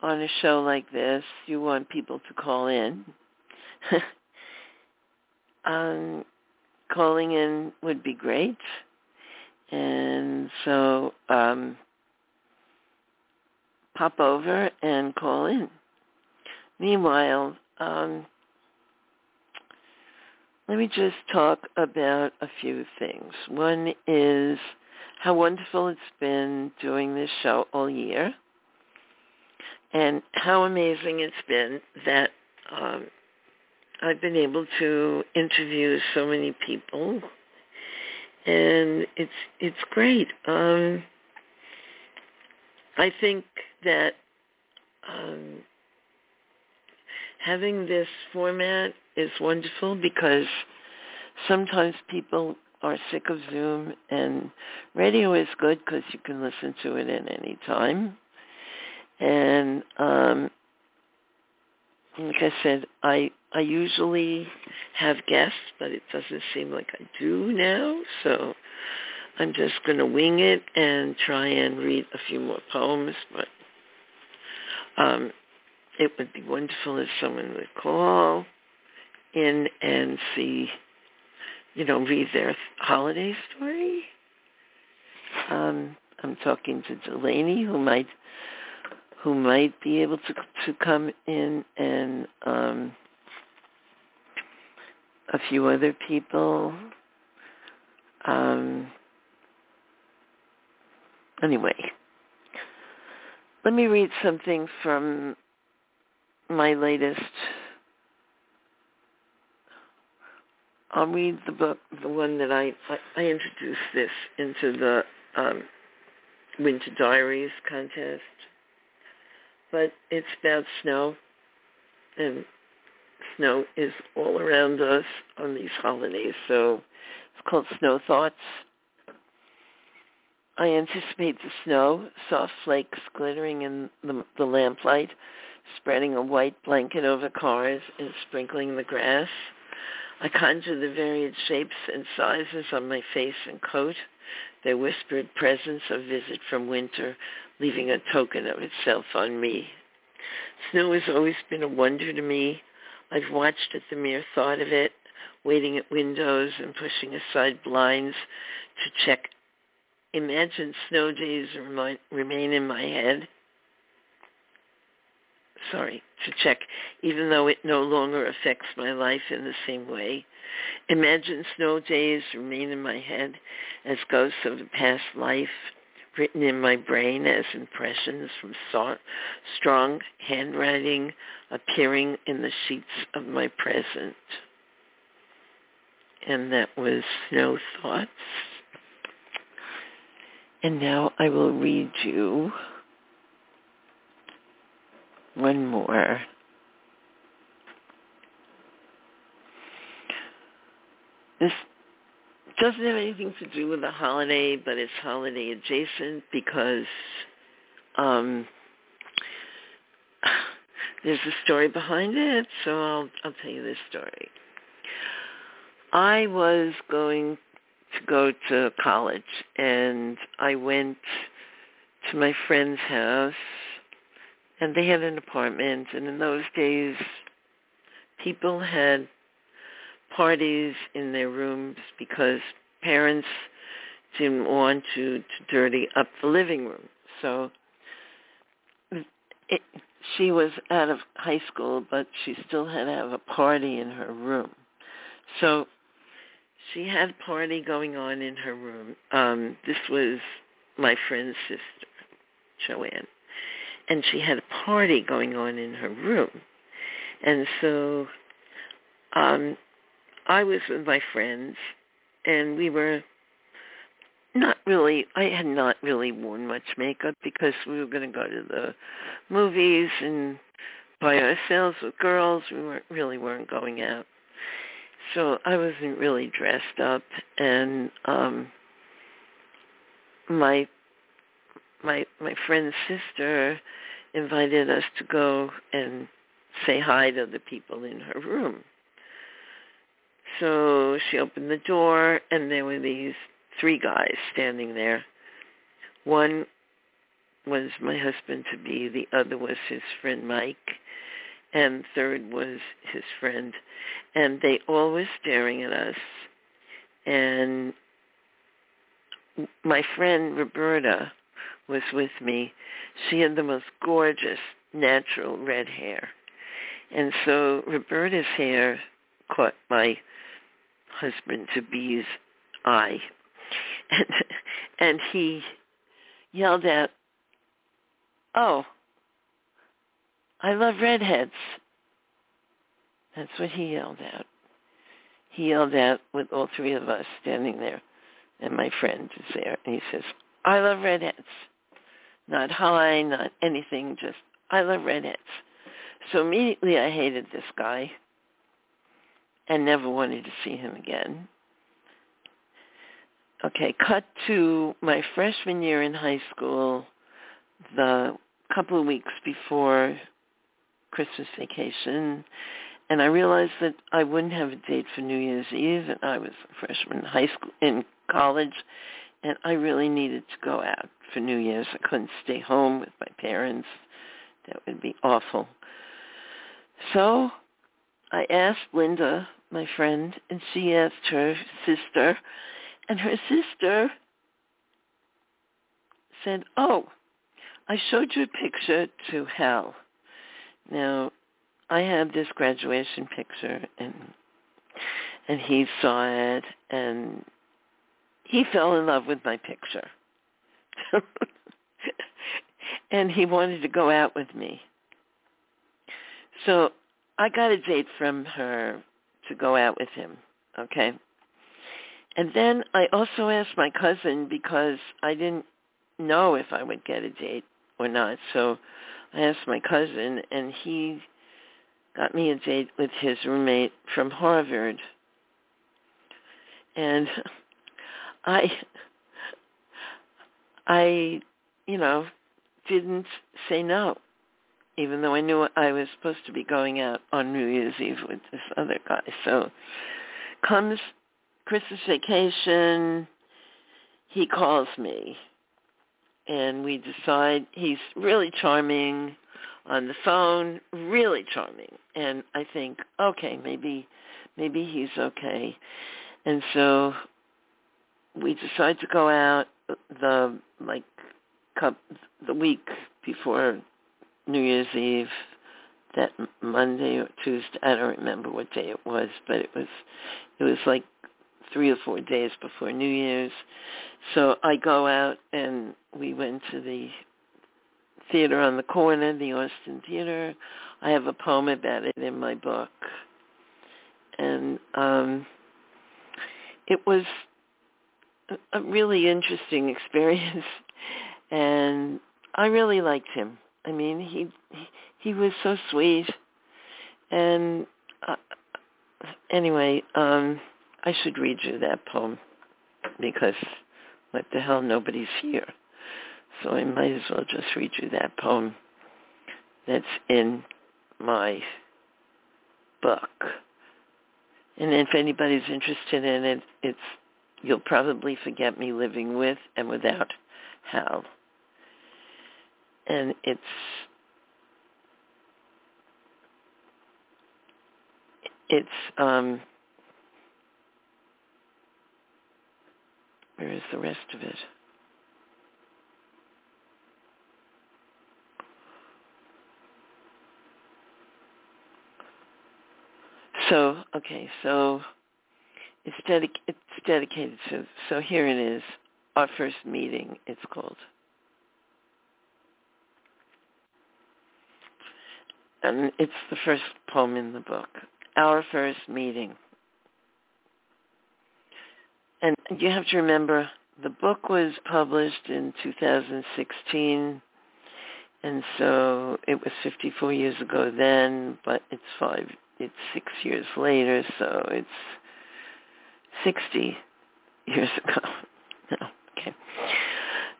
on a show like this, you want people to call in. um, calling in would be great. And so um, pop over and call in. Meanwhile, um, let me just talk about a few things. One is how wonderful it's been doing this show all year and how amazing it's been that um, I've been able to interview so many people, and it's it's great. Um, I think that um, having this format is wonderful because sometimes people are sick of Zoom, and radio is good because you can listen to it at any time. And um, like I said, I I usually have guests, but it doesn't seem like I do now. So I'm just going to wing it and try and read a few more poems. But um, it would be wonderful if someone would call in and see, you know, read their holiday story. Um, I'm talking to Delaney, who might who might be able to to come in and um, a few other people. Um, anyway, let me read something from my latest. I'll read the book, the one that I I, introduced this into the um, Winter Diaries contest but it's about snow, and snow is all around us on these holidays. So it's called Snow Thoughts. I anticipate the snow, soft flakes glittering in the, the lamplight, spreading a white blanket over cars and sprinkling the grass. I conjure the varied shapes and sizes on my face and coat, their whispered presence of visit from winter, leaving a token of itself on me. Snow has always been a wonder to me. I've watched at the mere thought of it, waiting at windows and pushing aside blinds to check. Imagine snow days remain in my head sorry, to check, even though it no longer affects my life in the same way. Imagine snow days remain in my head as ghosts of a past life, written in my brain as impressions from strong handwriting appearing in the sheets of my present. And that was No Thoughts. And now I will read you one more. This doesn't have anything to do with the holiday, but it's holiday adjacent because um, there's a story behind it. So I'll I'll tell you this story. I was going to go to college, and I went to my friend's house and they had an apartment and in those days people had parties in their rooms because parents didn't want to, to dirty up the living room. So it, she was out of high school but she still had to have a party in her room. So she had a party going on in her room. Um this was my friend's sister joanne. And she had a party going on in her room. And so um I was with my friends and we were not really I had not really worn much makeup because we were going to go to the movies and by ourselves with girls. We weren't really weren't going out. So I wasn't really dressed up and um my my my friend's sister invited us to go and say hi to the people in her room. So she opened the door and there were these three guys standing there. One was my husband to be, the other was his friend Mike, and third was his friend. And they all were staring at us. And my friend Roberta was with me. She had the most gorgeous natural red hair. And so Roberta's hair caught my husband to be's eye. And, and he yelled out, oh, I love redheads. That's what he yelled out. He yelled out with all three of us standing there, and my friend is there, and he says, I love redheads. Not high, not anything, just, I love redheads. So immediately I hated this guy and never wanted to see him again. Okay, cut to my freshman year in high school, the couple of weeks before Christmas vacation, and I realized that I wouldn't have a date for New Year's Eve, and I was a freshman in high school, in college, and I really needed to go out for New Year's. I couldn't stay home with my parents. That would be awful. So I asked Linda, my friend, and she asked her sister, and her sister said, oh, I showed you a picture to Hal. Now, I have this graduation picture, and and he saw it, and he fell in love with my picture. and he wanted to go out with me. So I got a date from her to go out with him, okay? And then I also asked my cousin because I didn't know if I would get a date or not. So I asked my cousin and he got me a date with his roommate from Harvard. And I I you know didn't say no even though I knew I was supposed to be going out on New Year's Eve with this other guy. So comes Christmas vacation, he calls me and we decide he's really charming on the phone, really charming. And I think, okay, maybe maybe he's okay. And so we decide to go out the like the week before New Year's Eve, that Monday or Tuesday. I don't remember what day it was, but it was it was like three or four days before New Year's. So I go out and we went to the theater on the corner, the Austin Theater. I have a poem about it in my book. And um it was a really interesting experience and I really liked him. I mean, he he was so sweet, and uh, anyway, um, I should read you that poem because what the hell, nobody's here, so I might as well just read you that poem that's in my book. And if anybody's interested in it, it's You'll Probably Forget Me Living With and Without Hal and it's it's um where is the rest of it? So okay so it's it's dedicated to so here it is our first meeting it's called and it's the first poem in the book. Our first meeting. And you have to remember the book was published in 2016 and so it was 54 years ago then, but it's five, it's six years later, so it's 60 years ago. no, okay.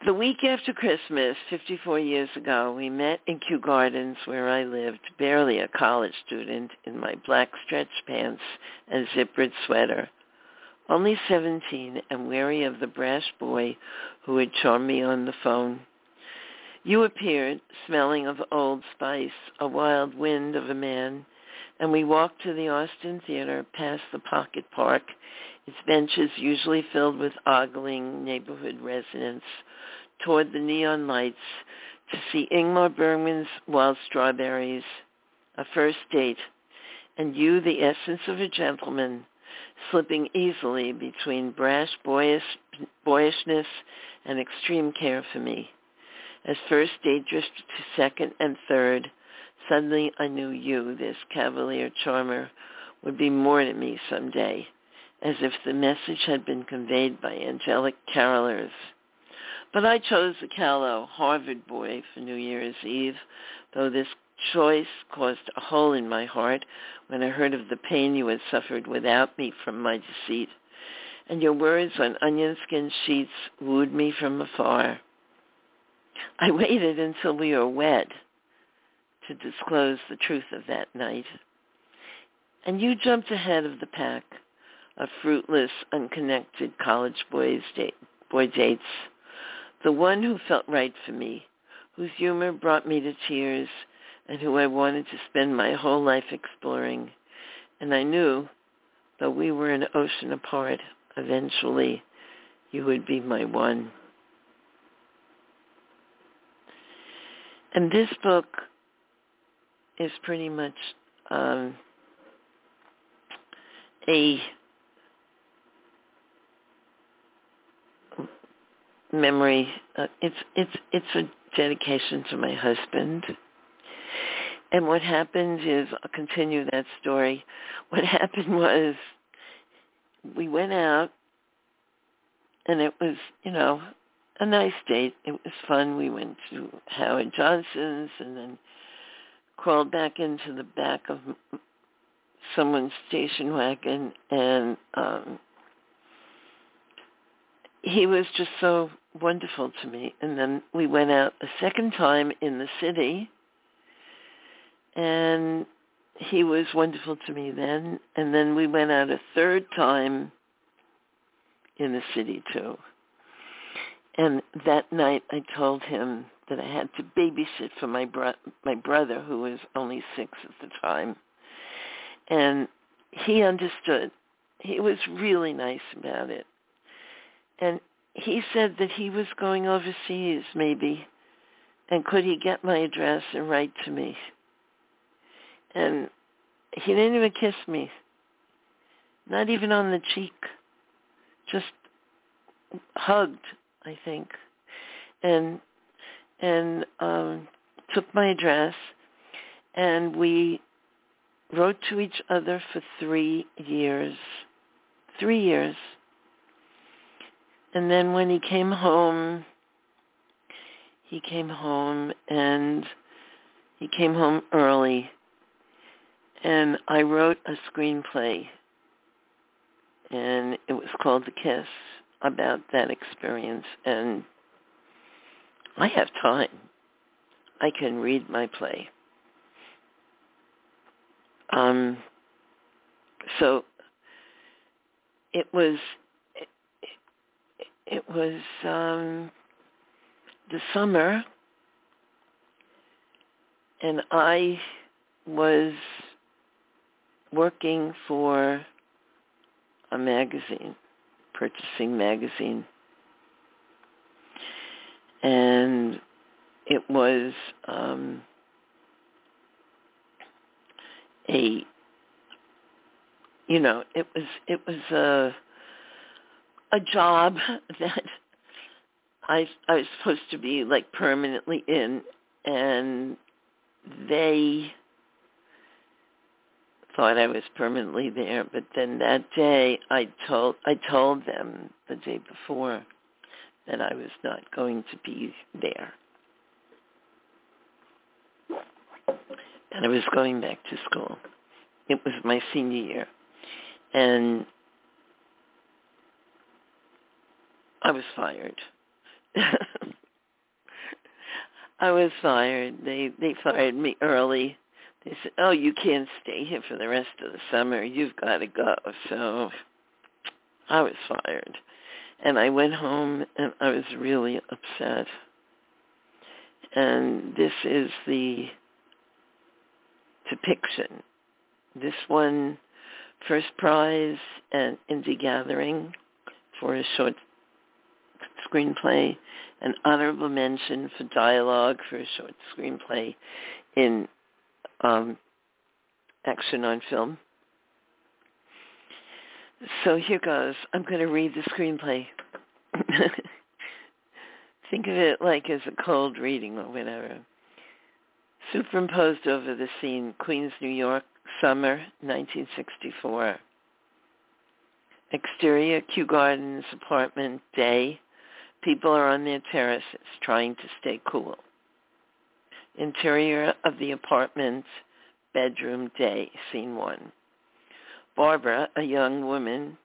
The week after Christmas, 54 years ago, we met in Kew Gardens where I lived, barely a college student, in my black stretch pants and zippered sweater. Only 17 and weary of the brash boy who had charmed me on the phone. You appeared, smelling of Old Spice, a wild wind of a man, and we walked to the Austin Theater past the Pocket Park, its benches usually filled with ogling neighborhood residents, toward the neon lights to see Ingmar Bergman's Wild Strawberries, a first date, and you, the essence of a gentleman, slipping easily between brash boyish, boyishness and extreme care for me. As first date drifted to second and third, suddenly I knew you, this cavalier charmer, would be more to me some day, as if the message had been conveyed by angelic carolers. But I chose the callow Harvard boy for New Year's Eve, though this choice caused a hole in my heart when I heard of the pain you had suffered without me from my deceit, and your words on onion skin sheets wooed me from afar. I waited until we were wed to disclose the truth of that night. And you jumped ahead of the pack of fruitless, unconnected college boys date, boy dates. The one who felt right for me, whose humor brought me to tears, and who I wanted to spend my whole life exploring. And I knew, though we were an ocean apart, eventually you would be my one. And this book is pretty much um, a memory. Uh, it's it's it's a dedication to my husband. And what happened is, I'll continue that story. What happened was, we went out, and it was, you know, a nice date. It was fun. We went to Howard Johnson's and then crawled back into the back of someone's station wagon and um he was just so wonderful to me and then we went out a second time in the city and he was wonderful to me then and then we went out a third time in the city too and that night I told him that I had to babysit for my bro- my brother who was only 6 at the time. And he understood. He was really nice about it. And he said that he was going overseas maybe and could he get my address and write to me. And he didn't even kiss me. Not even on the cheek. Just hugged I think, and and um, took my address, and we wrote to each other for three years, three years, and then when he came home, he came home and he came home early, and I wrote a screenplay, and it was called The Kiss about that experience and I have time. I can read my play. Um, so it was it, was um, the summer and I was working for a magazine purchasing magazine. And it was um, a you know it was it was a a job that I I was supposed to be like permanently in and they thought I was permanently there. But then that day, I told I told them the day before that I was not going to be there. And I was going back to school. It was my senior year. And I was fired. I was fired. They they fired me early. They said, "Oh, you can't stay here for the rest of the summer. You've got to go." So I was fired. And I went home and I was really upset. And this is the depiction. This won first prize at Indie Gathering for a short screenplay, an honorable mention for dialogue for a short screenplay in um, Action on Film. So here goes. I'm going to read the screenplay. Think of it like as a cold reading or whatever. Superimposed over the scene, Queens, New York, summer 1964. Exterior, Kew Gardens apartment, day. People are on their terraces trying to stay cool. Interior of the apartment, bedroom, day, scene one. Barbara, a young woman,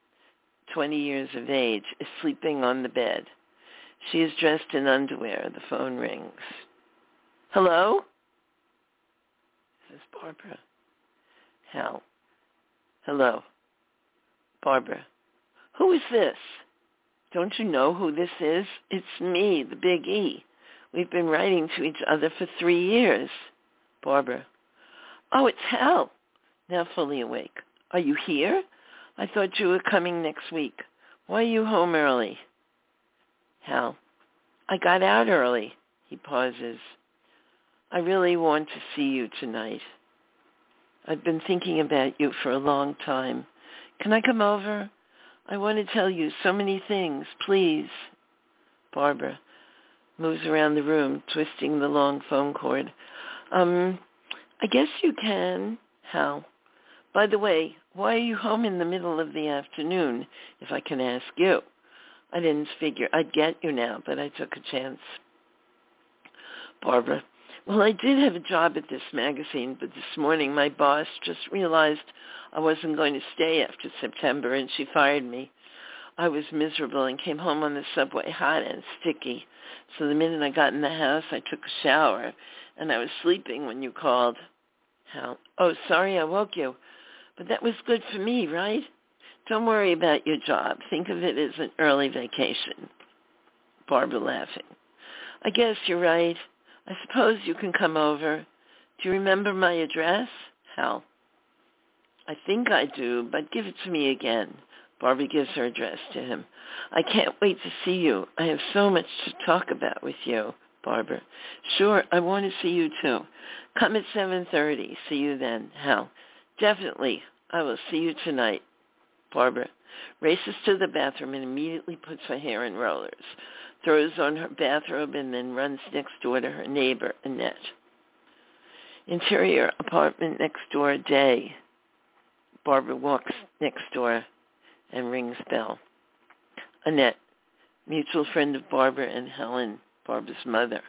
20 years of age, is sleeping on the bed. She is dressed in underwear. The phone rings. Hello? This is Barbara. Hal. Hello. Barbara. Who is this? Don't you know who this is? It's me, the Big E. We've been writing to each other for three years. Barbara. Oh, it's Hal. Now fully awake. Are you here? I thought you were coming next week. Why are you home early? Hal. I got out early. He pauses. I really want to see you tonight. I've been thinking about you for a long time. Can I come over? I want to tell you so many things, please. Barbara moves around the room, twisting the long phone cord. Um, I guess you can, Hal. By the way, why are you home in the middle of the afternoon, if I can ask you? I didn't figure I'd get you now, but I took a chance. Barbara, well, I did have a job at this magazine, but this morning my boss just realized I wasn't going to stay after September, and she fired me. I was miserable and came home on the subway hot and sticky. So the minute I got in the house, I took a shower, and I was sleeping when you called. Hal, oh, sorry I woke you. But that was good for me, right? Don't worry about your job. Think of it as an early vacation. Barbara laughing. I guess you're right. I suppose you can come over. Do you remember my address? Hal. I think I do, but give it to me again. Barbara gives her address to him. I can't wait to see you. I have so much to talk about with you, Barbara. Sure, I want to see you too. Come at 7.30. See you then. Hal. Definitely. I will see you tonight. Barbara races to the bathroom and immediately puts her hair in rollers, throws on her bathrobe, and then runs next door to her neighbor, Annette. Interior apartment next door, day. Barbara walks next door and rings bell. Annette, mutual friend of Barbara and Helen, Barbara's mother.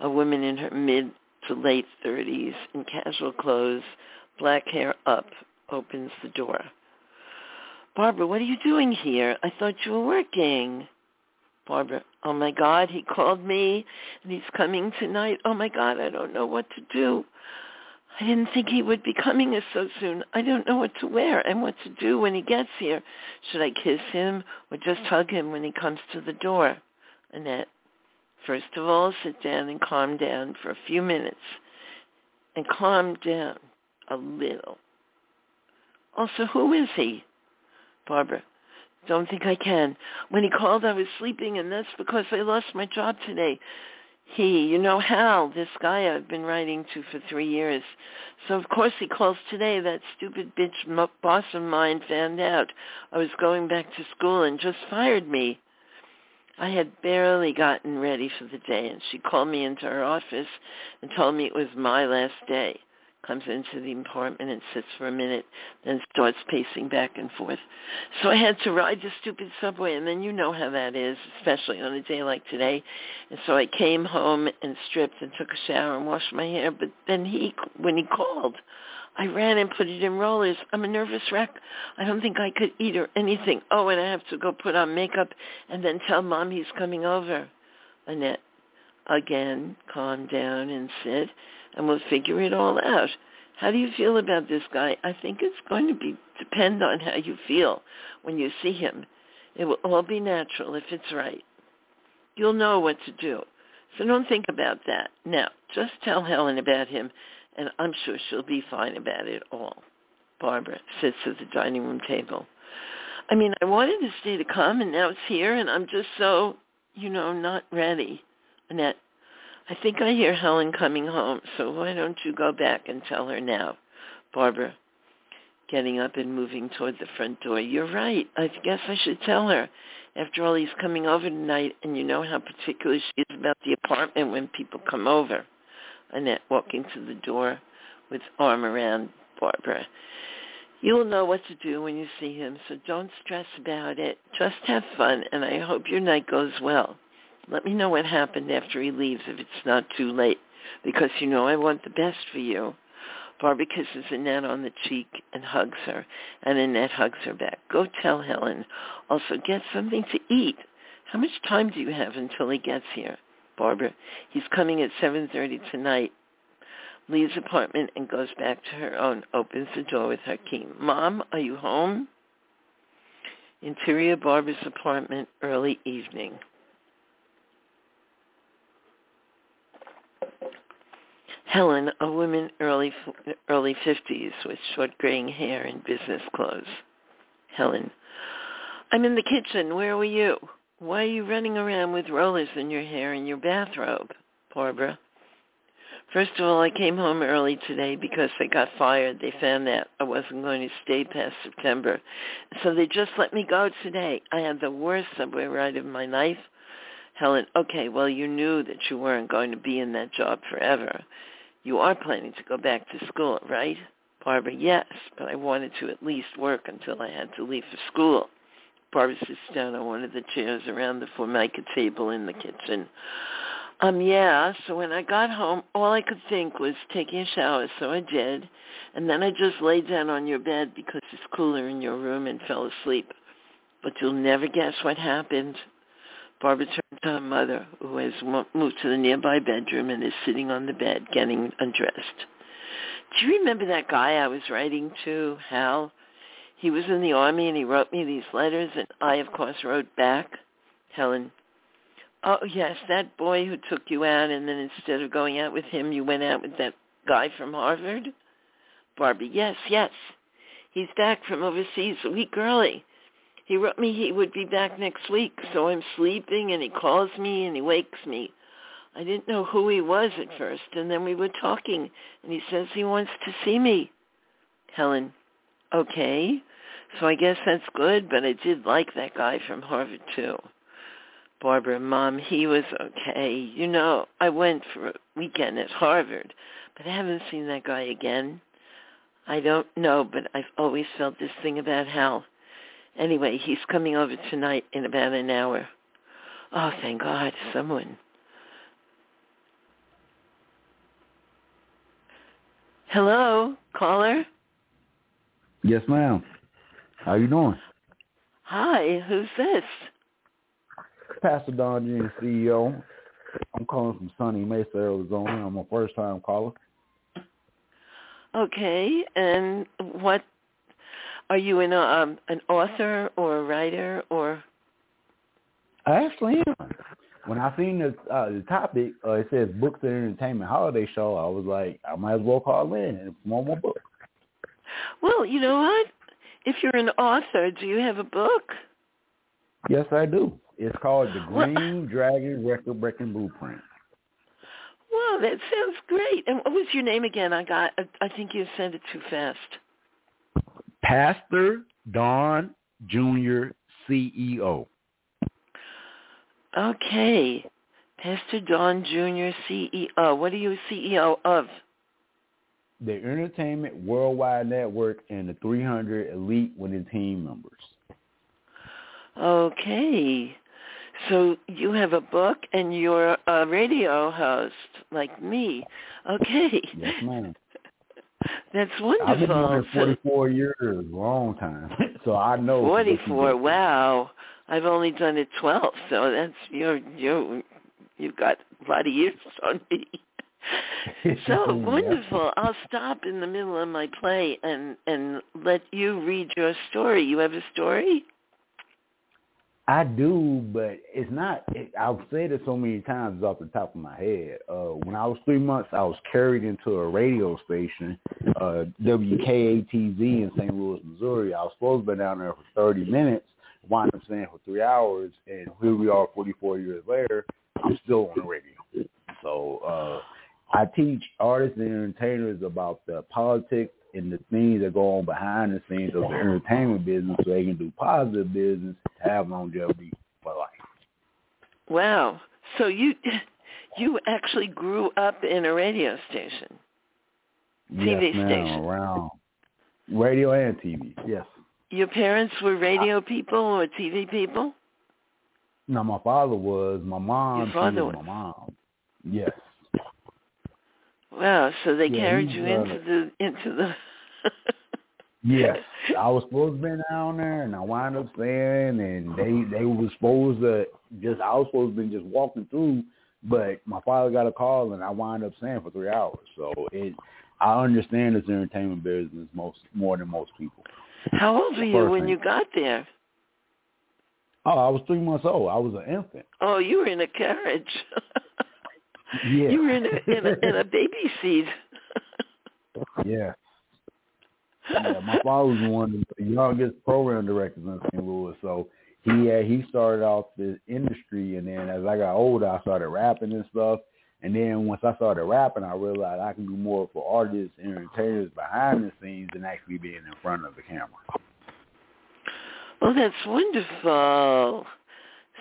A woman in her mid to late 30s in casual clothes, black hair up, opens the door. Barbara, what are you doing here? I thought you were working. Barbara, oh my God, he called me and he's coming tonight. Oh my God, I don't know what to do. I didn't think he would be coming so soon. I don't know what to wear and what to do when he gets here. Should I kiss him or just hug him when he comes to the door? Annette, first of all, sit down and calm down for a few minutes. And calm down a little. Also, who is he? Barbara, don't think I can. When he called, I was sleeping, and that's because I lost my job today. He, you know Hal, this guy I've been writing to for three years. So of course he calls today. That stupid bitch boss of mine found out I was going back to school and just fired me. I had barely gotten ready for the day, and she called me into her office and told me it was my last day. Comes into the apartment and sits for a minute, then starts pacing back and forth. So I had to ride the stupid subway, and then you know how that is, especially on a day like today. And so I came home and stripped and took a shower and washed my hair. But then he, when he called, I ran and put it in rollers. I'm a nervous wreck. I don't think I could eat or anything. Oh, and I have to go put on makeup and then tell mom he's coming over. Annette, again, calm down and sit and we'll figure it all out. How do you feel about this guy? I think it's going to be depend on how you feel when you see him. It will all be natural if it's right. You'll know what to do. So don't think about that. Now, just tell Helen about him, and I'm sure she'll be fine about it all. Barbara sits at the dining room table. I mean, I wanted to stay to come, and now it's here, and I'm just so, you know, not ready. Annette, I think I hear Helen coming home, so why don't you go back and tell her now? Barbara, getting up and moving toward the front door. You're right. I guess I should tell her. After all, he's coming over tonight, and you know how particular she is about the apartment when people come over. Annette walking to the door with arm around Barbara. You'll know what to do when you see him, so don't stress about it. Just have fun, and I hope your night goes well. Let me know what happened after he leaves if it's not too late, because you know I want the best for you. Barbara kisses Annette on the cheek and hugs her, and Annette hugs her back. Go tell Helen. Also, get something to eat. How much time do you have until he gets here? Barbara, he's coming at 7.30 tonight. Leaves apartment and goes back to her own, opens the door with her key. Mom, are you home? Interior Barbara's apartment, early evening. Helen, a woman early early 50s with short graying hair and business clothes. Helen, I'm in the kitchen. Where were you? Why are you running around with rollers in your hair and your bathrobe? Barbara. First of all, I came home early today because I got fired. They found that I wasn't going to stay past September. So they just let me go today. I had the worst subway ride of my life. Helen, okay, well, you knew that you weren't going to be in that job forever. You are planning to go back to school, right? Barbara, yes, but I wanted to at least work until I had to leave for school. Barbara sits down on one of the chairs around the formica table in the kitchen. Um, yeah, so when I got home, all I could think was taking a shower, so I did. And then I just laid down on your bed because it's cooler in your room and fell asleep. But you'll never guess what happened. Barbara turned to her mother, who has moved to the nearby bedroom and is sitting on the bed getting undressed. Do you remember that guy I was writing to, Hal? He was in the army and he wrote me these letters and I, of course, wrote back. Helen, oh, yes, that boy who took you out and then instead of going out with him, you went out with that guy from Harvard? Barbie, yes, yes. He's back from overseas a week early. He wrote me he would be back next week, so I'm sleeping and he calls me and he wakes me. I didn't know who he was at first, and then we were talking, and he says he wants to see me. Helen, okay, so I guess that's good, but I did like that guy from Harvard too. Barbara, Mom, he was okay. You know, I went for a weekend at Harvard, but I haven't seen that guy again. I don't know, but I've always felt this thing about Hal. Anyway, he's coming over tonight in about an hour. Oh, thank God, someone. Hello, caller? Yes, ma'am. How you doing? Hi, who's this? Pastor Don Jr., CEO. I'm calling from sunny Mesa, Arizona. I'm a first-time caller. Okay, and what are you an um, an author or a writer or? I actually am. When I seen the uh, the topic, uh, it says books and entertainment holiday show. I was like, I might as well call in and promote my book. Well, you know what? If you're an author, do you have a book? Yes, I do. It's called The Green well, Dragon Record Breaking Blueprint. Well, that sounds great. And what was your name again? I got. I think you said it too fast. Pastor Don Jr. CEO. Okay. Pastor Don Jr. CEO. What are you CEO of? the Entertainment Worldwide Network, and the 300 Elite Winning Team members. Okay. So you have a book and you're a radio host like me. Okay. Yes, ma'am. That's wonderful. I've been doing it 44 years, long time. so I know. 44. Wow. I've only done it 12, so that's you're you you've got a lot of years on me. so wonderful. I'll stop in the middle of my play and and let you read your story. You have a story? I do, but it's not. It, I've said it so many times off the top of my head. Uh, when I was three months, I was carried into a radio station, uh, WKATZ in St. Louis, Missouri. I was supposed to be down there for 30 minutes, wound up staying for three hours, and here we are 44 years later. I'm still on the radio. So uh, I teach artists and entertainers about the politics and the things that go on behind the scenes of the entertainment business so they can do positive business, have longevity for life. Wow. So you you actually grew up in a radio station. TV yes, station. Around radio and TV. Yes. Your parents were radio people or TV people? No, my father was. My mom. Your father was my mom. Yes. Wow. So they Yeah, carried you into the into the. Yes, I was supposed to be down there, and I wound up staying, and they they were supposed to just I was supposed to be just walking through, but my father got a call, and I wound up staying for three hours. So it, I understand this entertainment business most more than most people. How old were you when you got there? Oh, I was three months old. I was an infant. Oh, you were in a carriage. Yeah. You were in a in a, in a baby seat. Yeah. Yeah, my father was one of the youngest program directors in St. Louis, so he uh, he started off the industry, and then as I got older, I started rapping and stuff. And then once I started rapping, I realized I can do more for artists and entertainers behind the scenes than actually being in front of the camera. Well, that's wonderful.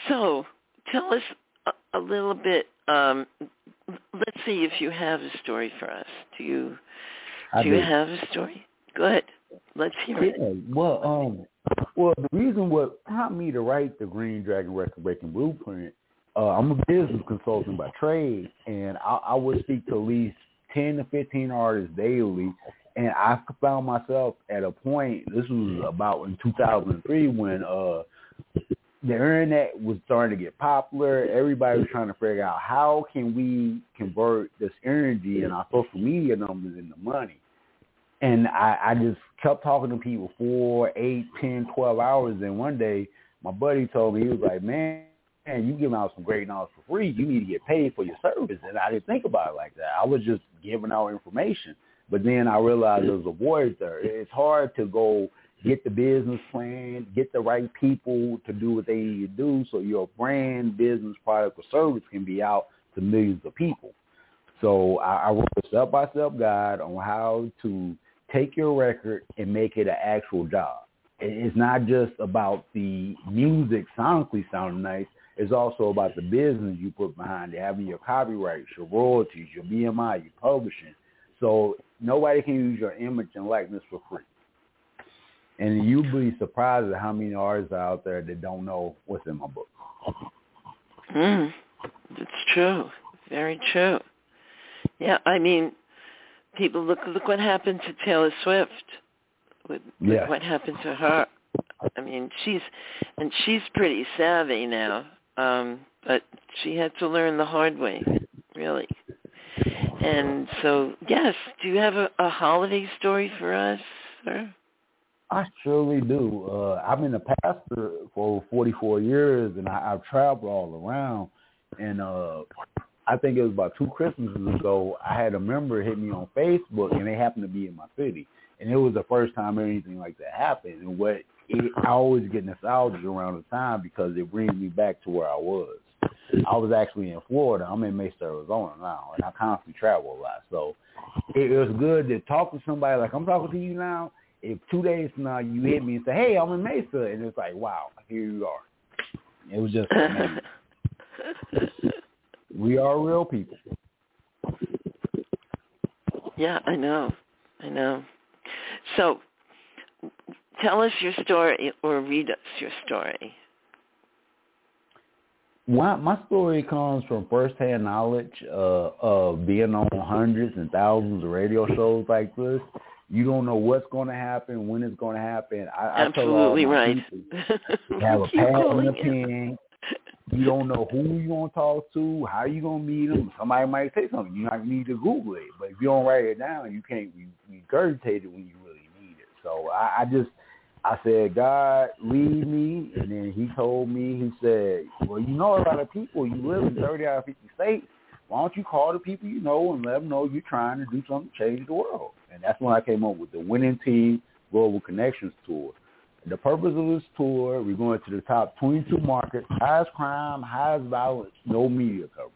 So, tell us a, a little bit. Um, let's see if you have a story for us. Do you? I do you have a story? Go ahead. Let's hear it. Well, um, well, the reason what prompted me to write the Green Dragon Record Breaking Blueprint, uh, I'm a business consultant by trade, and I, I would speak to at least ten to fifteen artists daily, and I found myself at a point. This was about in 2003 when uh, the internet was starting to get popular. Everybody was trying to figure out how can we convert this energy and our social media numbers into money and I, I just kept talking to people for eight, ten, twelve hours. And one day, my buddy told me he was like, "Man, man, you giving out some great knowledge for free. You need to get paid for your service." And I didn't think about it like that. I was just giving out information. But then I realized there was a void there. It's hard to go get the business plan, get the right people to do what they need to do, so your brand, business, product, or service can be out to millions of people. So I, I wrote a step-by-step guide on how to take your record and make it an actual job. It- It's not just about the music sonically sounding nice. It's also about the business you put behind it, having your copyrights, your royalties, your BMI, your publishing. So nobody can use your image and likeness for free. And you'd be surprised at how many artists are out there that don't know what's in my book. Mm, it's true. Very true. Yeah, I mean, people look look what happened to Taylor Swift. With, with Yes. what happened to her. I mean, she's and she's pretty savvy now, um, but she had to learn the hard way, really. And so, yes, do you have a, a holiday story for us, sir? I surely do. Uh, I've been a pastor for over 44 years, and I, I've traveled all around. And uh, I think it was about two Christmases ago, I had a member hit me on Facebook, and they happened to be in my city. And it was the first time anything like that happened. And what it, I always get nostalgia around the time because it brings me back to where I was. I was actually in Florida. I'm in Mesa, Arizona now, and I constantly travel a lot. So it was good to talk to somebody like I'm talking to you now. If two days from now you hit me and say, "Hey, I'm in Mesa," and it's like, "Wow, here you are." It was just we are real people. yeah, I know. I know. So, tell us your story or read us your story. My, my story comes from firsthand knowledge uh, of being on hundreds and thousands of radio shows like this. You don't know what's going to happen, when it's going to happen. I, Absolutely I right. People, have a pad and a pen. You don't know who you're going to talk to, how you're going to meet them. Somebody might say something. You might need to Google it. But if you don't write it down, you can't regurgitate it when you really need it. So I, I just – I said, God, lead me. And then he told me, he said, well, you know a lot of people. You live in 30 out of 50 states. Why don't you call the people you know and let them know you're trying to do something to change the world? And that's when I came up with the Winning Team Global Connections Tour. The purpose of this tour, we're going to the top 22 markets, highest crime, highest violence, no media coverage.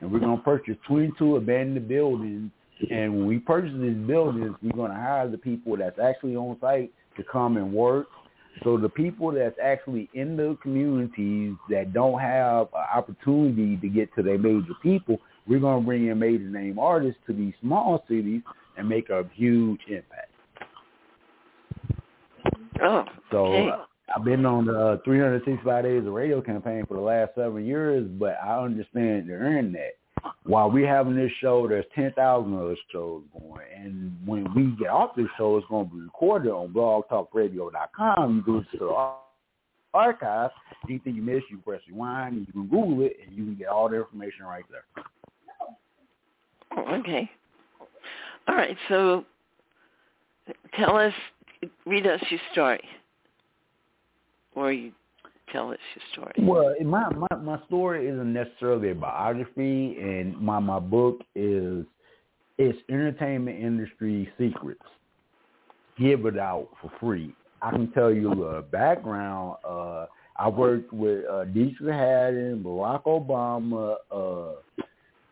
And we're going to purchase 22 abandoned buildings. And when we purchase these buildings, we're going to hire the people that's actually on site to come and work. So the people that's actually in the communities that don't have an opportunity to get to their major people, we're going to bring in major name artists to these small cities and make a huge impact. Oh, so okay. I've been on the uh, 365 Days of Radio campaign for the last seven years, but I understand the internet while we're having this show, there's 10,000 other shows going. And when we get off this show, it's going to be recorded on blogtalkradio.com. You go to the archive. Anything you miss, you press rewind, and you can Google it, and you can get all the information right there. Oh, okay. All right. So tell us, read us your story. Or you tell us your story. Well, my, my my story isn't necessarily a biography, and my my book is it's entertainment industry secrets. Give it out for free. I can tell you a background. Uh, I worked with uh, Deitrick Haddon, Barack Obama, uh,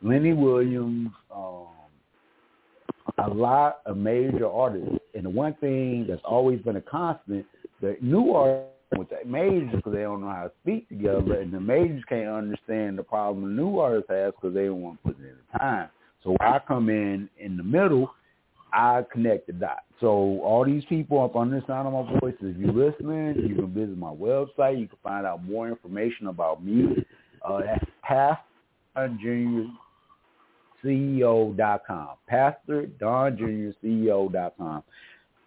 Lenny Williams, um, a lot of major artists. And the one thing that's always been a constant, the new artists with the majors because they don't know how to speak together, and the majors can't understand the problem the new artists has because they don't want to put in the time. So I come in in the middle, I connect the dots. So all these people up on this sound of my voice, if you're listening, you can visit my website. You can find out more information about me. Uh, that's Pastor Junior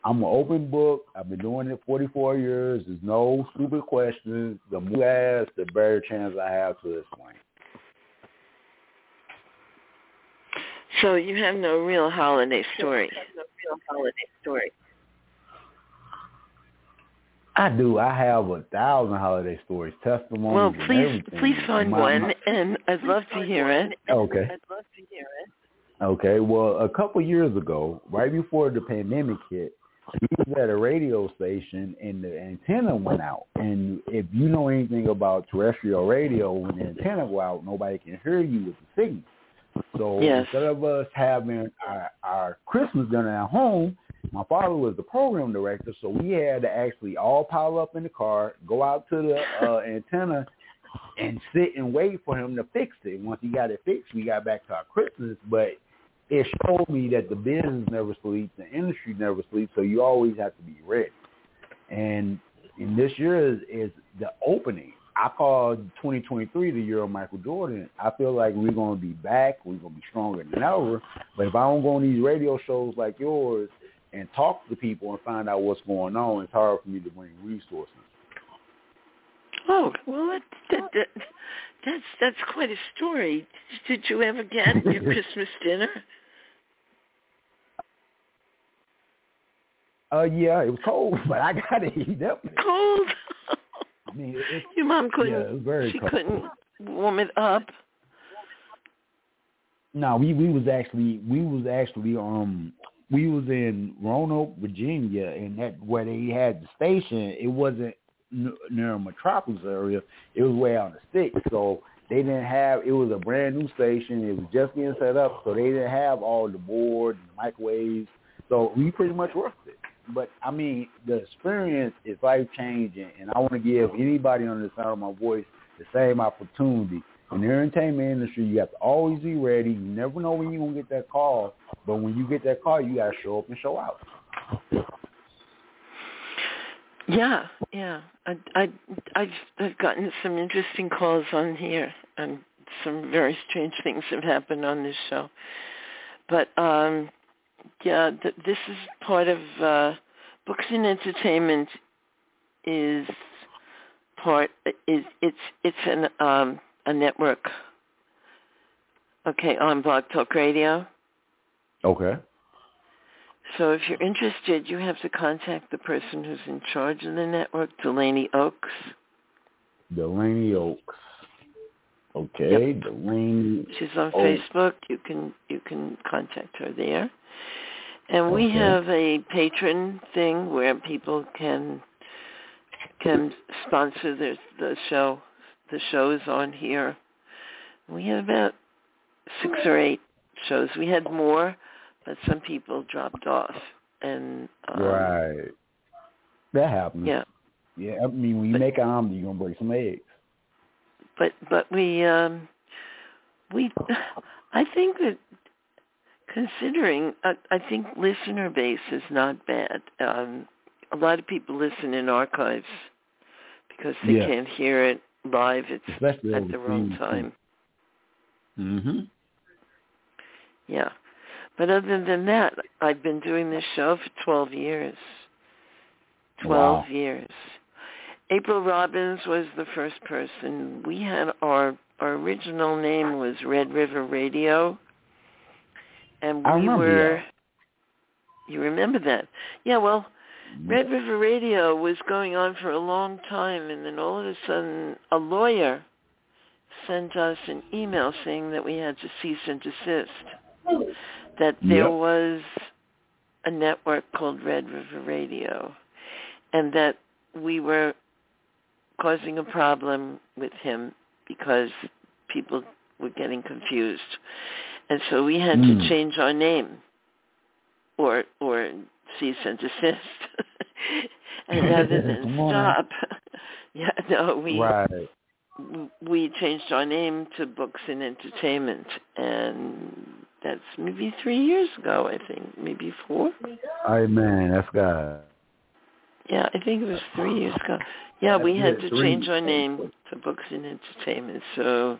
CEO.com. Pastor Don Junior CEO.com. I'm an open book. I've been doing it 44 years. There's no stupid questions. The more you ask, the better chance I have to explain. So you have no real holiday story. no real holiday story. I do. I have a thousand holiday stories, testimonies. Well, and please, everything. please find My- one, my- and I'd love to hear it. Okay. I'd love to hear it. Okay. Well, a couple years ago, right before the pandemic hit, we was at a radio station and the antenna went out. And if you know anything about terrestrial radio, when the antenna go out, nobody can hear you with the signal. So Yes. instead of us having our, our Christmas dinner at home, my father was the program director, so we had to actually all pile up in the car, go out to the uh, antenna, and sit and wait for him to fix it. Once he got it fixed, we got back to our Christmas. But it showed me that the business never sleeps, the industry never sleeps, so you always have to be ready. And and this year is, is the opening. I call 2023 the year of Michael Jordan. I feel like we're going to be back. We're going to be stronger than ever. But if I don't go on these radio shows like yours and talk to people and find out what's going on, it's hard for me to bring resources. Oh, well, that, that, that, that's that's quite a story. Did you ever get your Christmas dinner? Uh, yeah, it was cold, but I got to eat up. Cold. I mean, it, Your mom yeah, couldn't. it was very she cold. couldn't warm it up. No, we we was actually we was actually um we was in Roanoke, Virginia, and that where they had the station. It wasn't n- near a metropolis area. It was way out in the sticks. So they didn't have. It was a brand new station. It was just getting set up, so they didn't have all the boards, and the microwaves. So we pretty much worked it. But I mean, the experience is life changing, and I want to give anybody on the sound of my voice the same opportunity In the entertainment industry, you have to always be ready. You never know when you're gonna get that call, but when you get that call, you gotta show up and show out. Yeah, yeah. I, I, I've, I've gotten some interesting calls on here, and some very strange things have happened on this show. But um, yeah, th- this is part of uh, books and entertainment. Is part is it's it's an um, a network. Okay, on Blog Talk Radio. Okay. So if you're interested, you have to contact the person who's in charge of the network, Delaney Oaks. Delaney Oaks. Okay, yep. Delaney. She's on Oaks. Facebook. You can you can contact her there. And we okay. have a patron thing where people can can sponsor the the show. The shows on here. We have about six or eight shows. We had more but some people dropped off and um, right. That happens. Yeah. Yeah i mean when you but, make an omelet you're gonna break some eggs. But but we um we i think that considering I, I think listener base is not bad. Um a lot of people listen in archives because they yeah. can't hear it live. It's Especially at the wrong time. Mhm yeah but other than that, I've been doing this show for 12 years. 12 wow. years. April Robbins was the first person. We had our our original name was Red River Radio. And we were that. You remember that? Yeah, well, mm-hmm. Red River Radio was going on for a long time and then all of a sudden a lawyer sent us an email saying that we had to cease and desist that there yep. was a network called Red River Radio and that we were causing a problem with him because people were getting confused. And so we had mm. to change our name or or cease and desist. and rather than stop yeah, no, we right. we changed our name to Books and Entertainment and that's maybe three years ago, I think, maybe four. Man, that's God. Yeah, I think it was three years ago. Yeah, we had to change our name to Books and Entertainment, so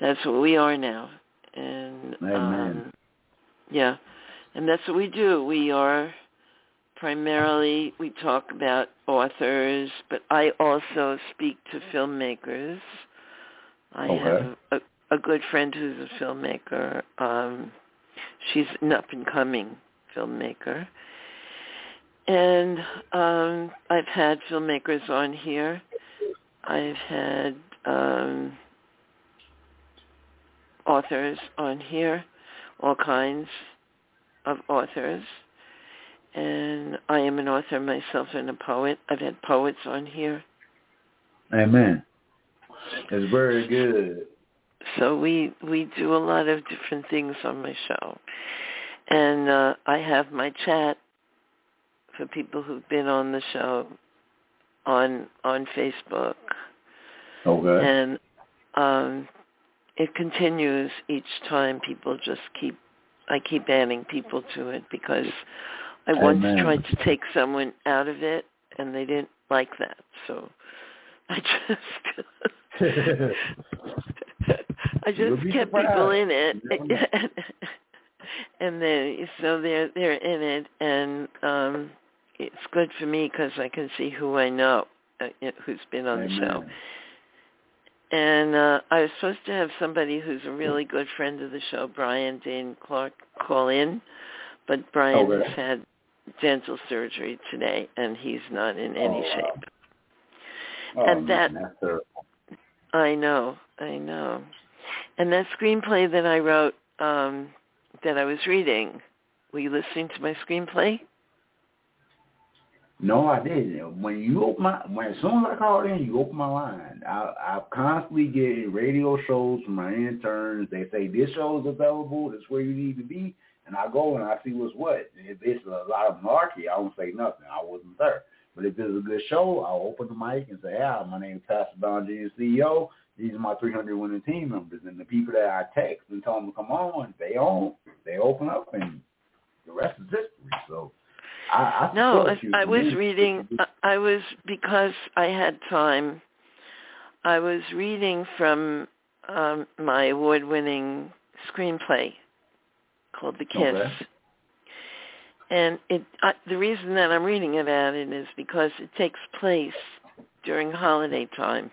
that's what we are now. And um, yeah, and that's what we do. We are primarily we talk about authors, but I also speak to filmmakers. I okay. have a, a good friend who's a filmmaker. Um, she's an up and coming filmmaker. And um, I've had filmmakers on here. I've had um, authors on here, all kinds of authors. And I am an author myself and a poet. I've had poets on here. Amen. It's very good. So we we do a lot of different things on my show, and uh, I have my chat for people who've been on the show on on Facebook. Okay. And um, it continues each time. People just keep I keep adding people to it because I once Amen. tried to take someone out of it and they didn't like that. So I just I just kept surprised. people in it, and then so they're they're in it, and um it's good for me because I can see who I know uh, who's been on Amen. the show. And uh, I was supposed to have somebody who's a really good friend of the show, Brian Dane Clark, call in, but Brian Okay. has had dental surgery today, and he's not in any Oh, shape. Oh, And man, that- that's terrible. I know, I know. And that screenplay that I wrote, um, that I was reading, were you listening to my screenplay? No, I didn't. When you open my, when as soon as I called in, you open my line. I, I'm constantly getting radio shows from my interns. They say this show is available. That's where you need to be. And I go and I see what's what. If it's a lot of malarkey, I won't say nothing. I wasn't there. But if it's a good show, I'll open the mic and say, "Hi, my name is Pastor Don Jr. CEO. These are my 300 winning team members, and the people that I text and tell them to come on, they on, they open up, and the rest is history. So. I, I no, I, I was reading. I was because I had time. I was reading from um, my award-winning screenplay called The Kiss. Okay. And it, I, the reason that I'm reading about it is because it takes place during holiday time.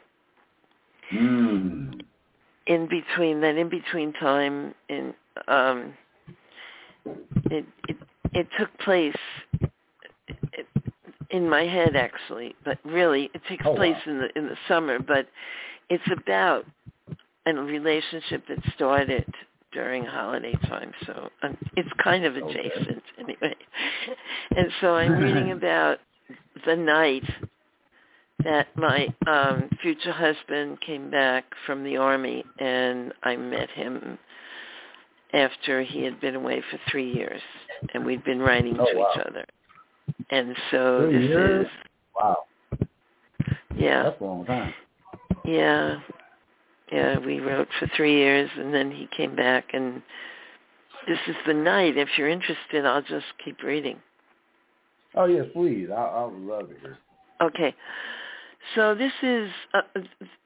Mm. In between that, in between time, in um, it it it took place in my head actually, but really it takes oh, place wow. in the in the summer. But it's about a relationship that started during holiday time, so um, it's kind of adjacent okay. anyway. And so I'm reading about the night that my um future husband came back from the army and I met him after he had been away for three years and we'd been writing oh, to wow. each other. And so three this years? is wow. Yeah. That's a long time. Yeah. Yeah, we wrote for three years and then he came back and this is the night. If you're interested, I'll just keep reading. Oh yes, please. I, I would love to hear. Okay. So this is uh,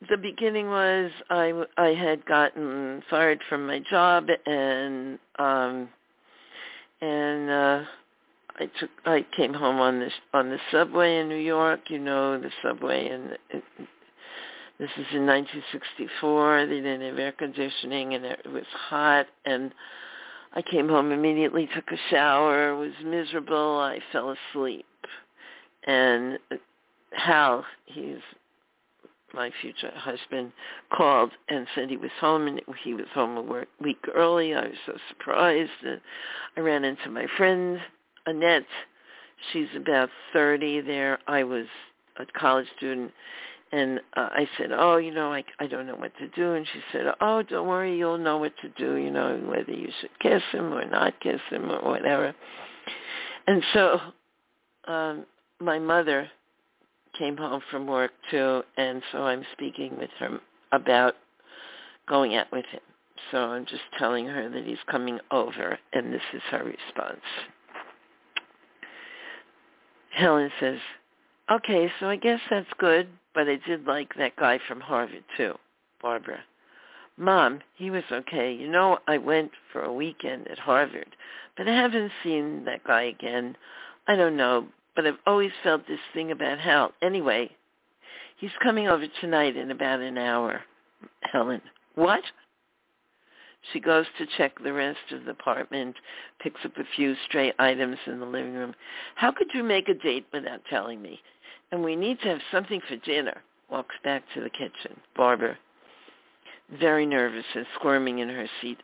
the beginning was I I had gotten fired from my job and um and uh I took I came home on this on the subway in New York, you know, the subway and this is in 1964. They didn't have air conditioning and it was hot and I came home immediately, took a shower, was miserable, I fell asleep. And Hal, he's my future husband, called and said he was home and he was home a week early. I was so surprised. And I ran into my friend, Annette. She's about 30 there. I was a college student. And uh, I said, oh, you know, I, I don't know what to do. And she said, oh, don't worry, you'll know what to do, you know, whether you should kiss him or not kiss him or whatever. And so um, my mother came home from work too, and so I'm speaking with her about going out with him. So I'm just telling her that he's coming over, and this is her response. Helen says, okay, so I guess that's good, but I did like that guy from Harvard too, Barbara. Mom, he was okay. You know, I went for a weekend at Harvard, but I haven't seen that guy again. I don't know, but I've always felt this thing about Hal. Anyway, he's coming over tonight in about an hour. Helen, what? She goes to check the rest of the apartment, picks up a few stray items in the living room. How could you make a date without telling me? And we need to have something for dinner. Walks back to the kitchen. Barbara, very nervous and squirming in her seat.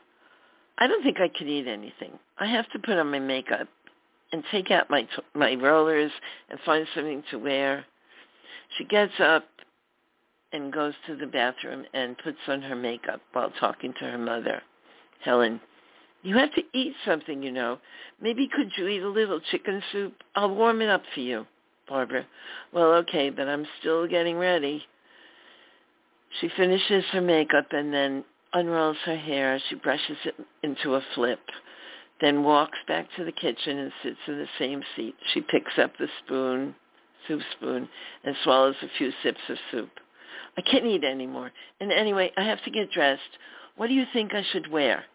I don't think I can eat anything. I have to put on my makeup and take out my my rollers and find something to wear. She gets up and goes to the bathroom and puts on her makeup while talking to her mother. Helen, you have to eat something, you know. Maybe could you eat a little chicken soup? I'll warm it up for you. Barbara, well, okay, but I'm still getting ready. She finishes her makeup and then unrolls her hair. She brushes it into a flip then walks back to the kitchen and sits in the same seat. She picks up the spoon, soup spoon, and swallows a few sips of soup. I can't eat anymore. And anyway, I have to get dressed. What do you think I should wear?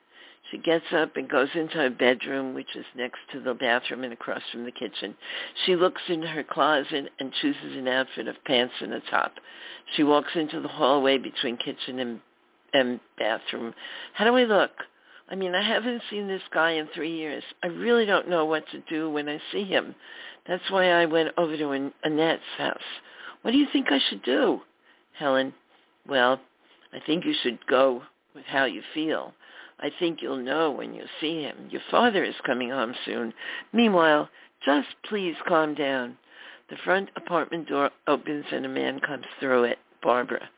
She gets up and goes into her bedroom, which is next to the bathroom and across from the kitchen. She looks in her closet and chooses an outfit of pants and a top. She walks into the hallway between kitchen and, and bathroom. How do I look? I mean, I haven't seen this guy in three years. I really don't know what to do when I see him. That's why I went over to Annette's house. What do you think I should do? Helen, well, I think you should go with how you feel. I think you'll know when you see him. Your father is coming home soon. Meanwhile, just please calm down. The front apartment door opens and a man comes through it. Barbara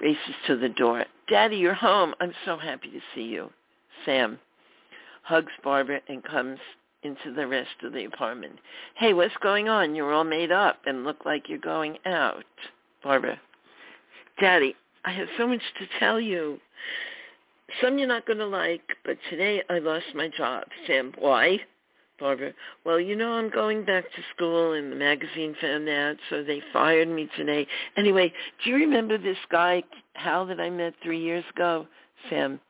races to the door. Daddy, you're home. I'm so happy to see you. Sam hugs Barbara and comes into the rest of the apartment. Hey, what's going on? You're all made up and look like you're going out. Barbara, Daddy, I have so much to tell you. Some you're not going to like, but today I lost my job. Sam, why? Barbara, well, you know I'm going back to school and the magazine found out, so they fired me today. Anyway, do you remember this guy, Hal, that I met three years ago? Sam,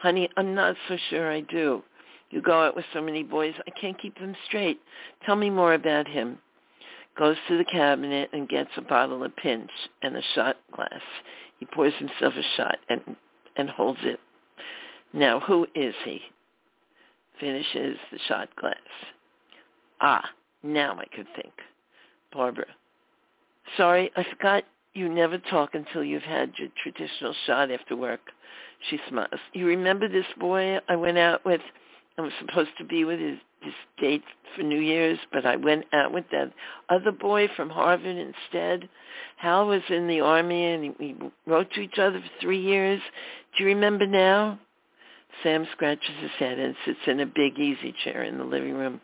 honey, I'm not so sure I do. You go out with so many boys, I can't keep them straight. Tell me more about him. Goes to the cabinet and gets a bottle of pinch and a shot glass. He pours himself a shot and and holds it. Now, who is he? Finishes the shot glass. Ah, now I could think. Barbara. Sorry, I forgot you never talk until you've had your traditional shot after work. She smiles. You remember this boy I went out with? I was supposed to be with his, his date for New Year's, but I went out with that other boy from Harvard instead. Hal was in the army, and we wrote to each other for three years. Do you remember now? Sam scratches his head and sits in a big easy chair in the living room.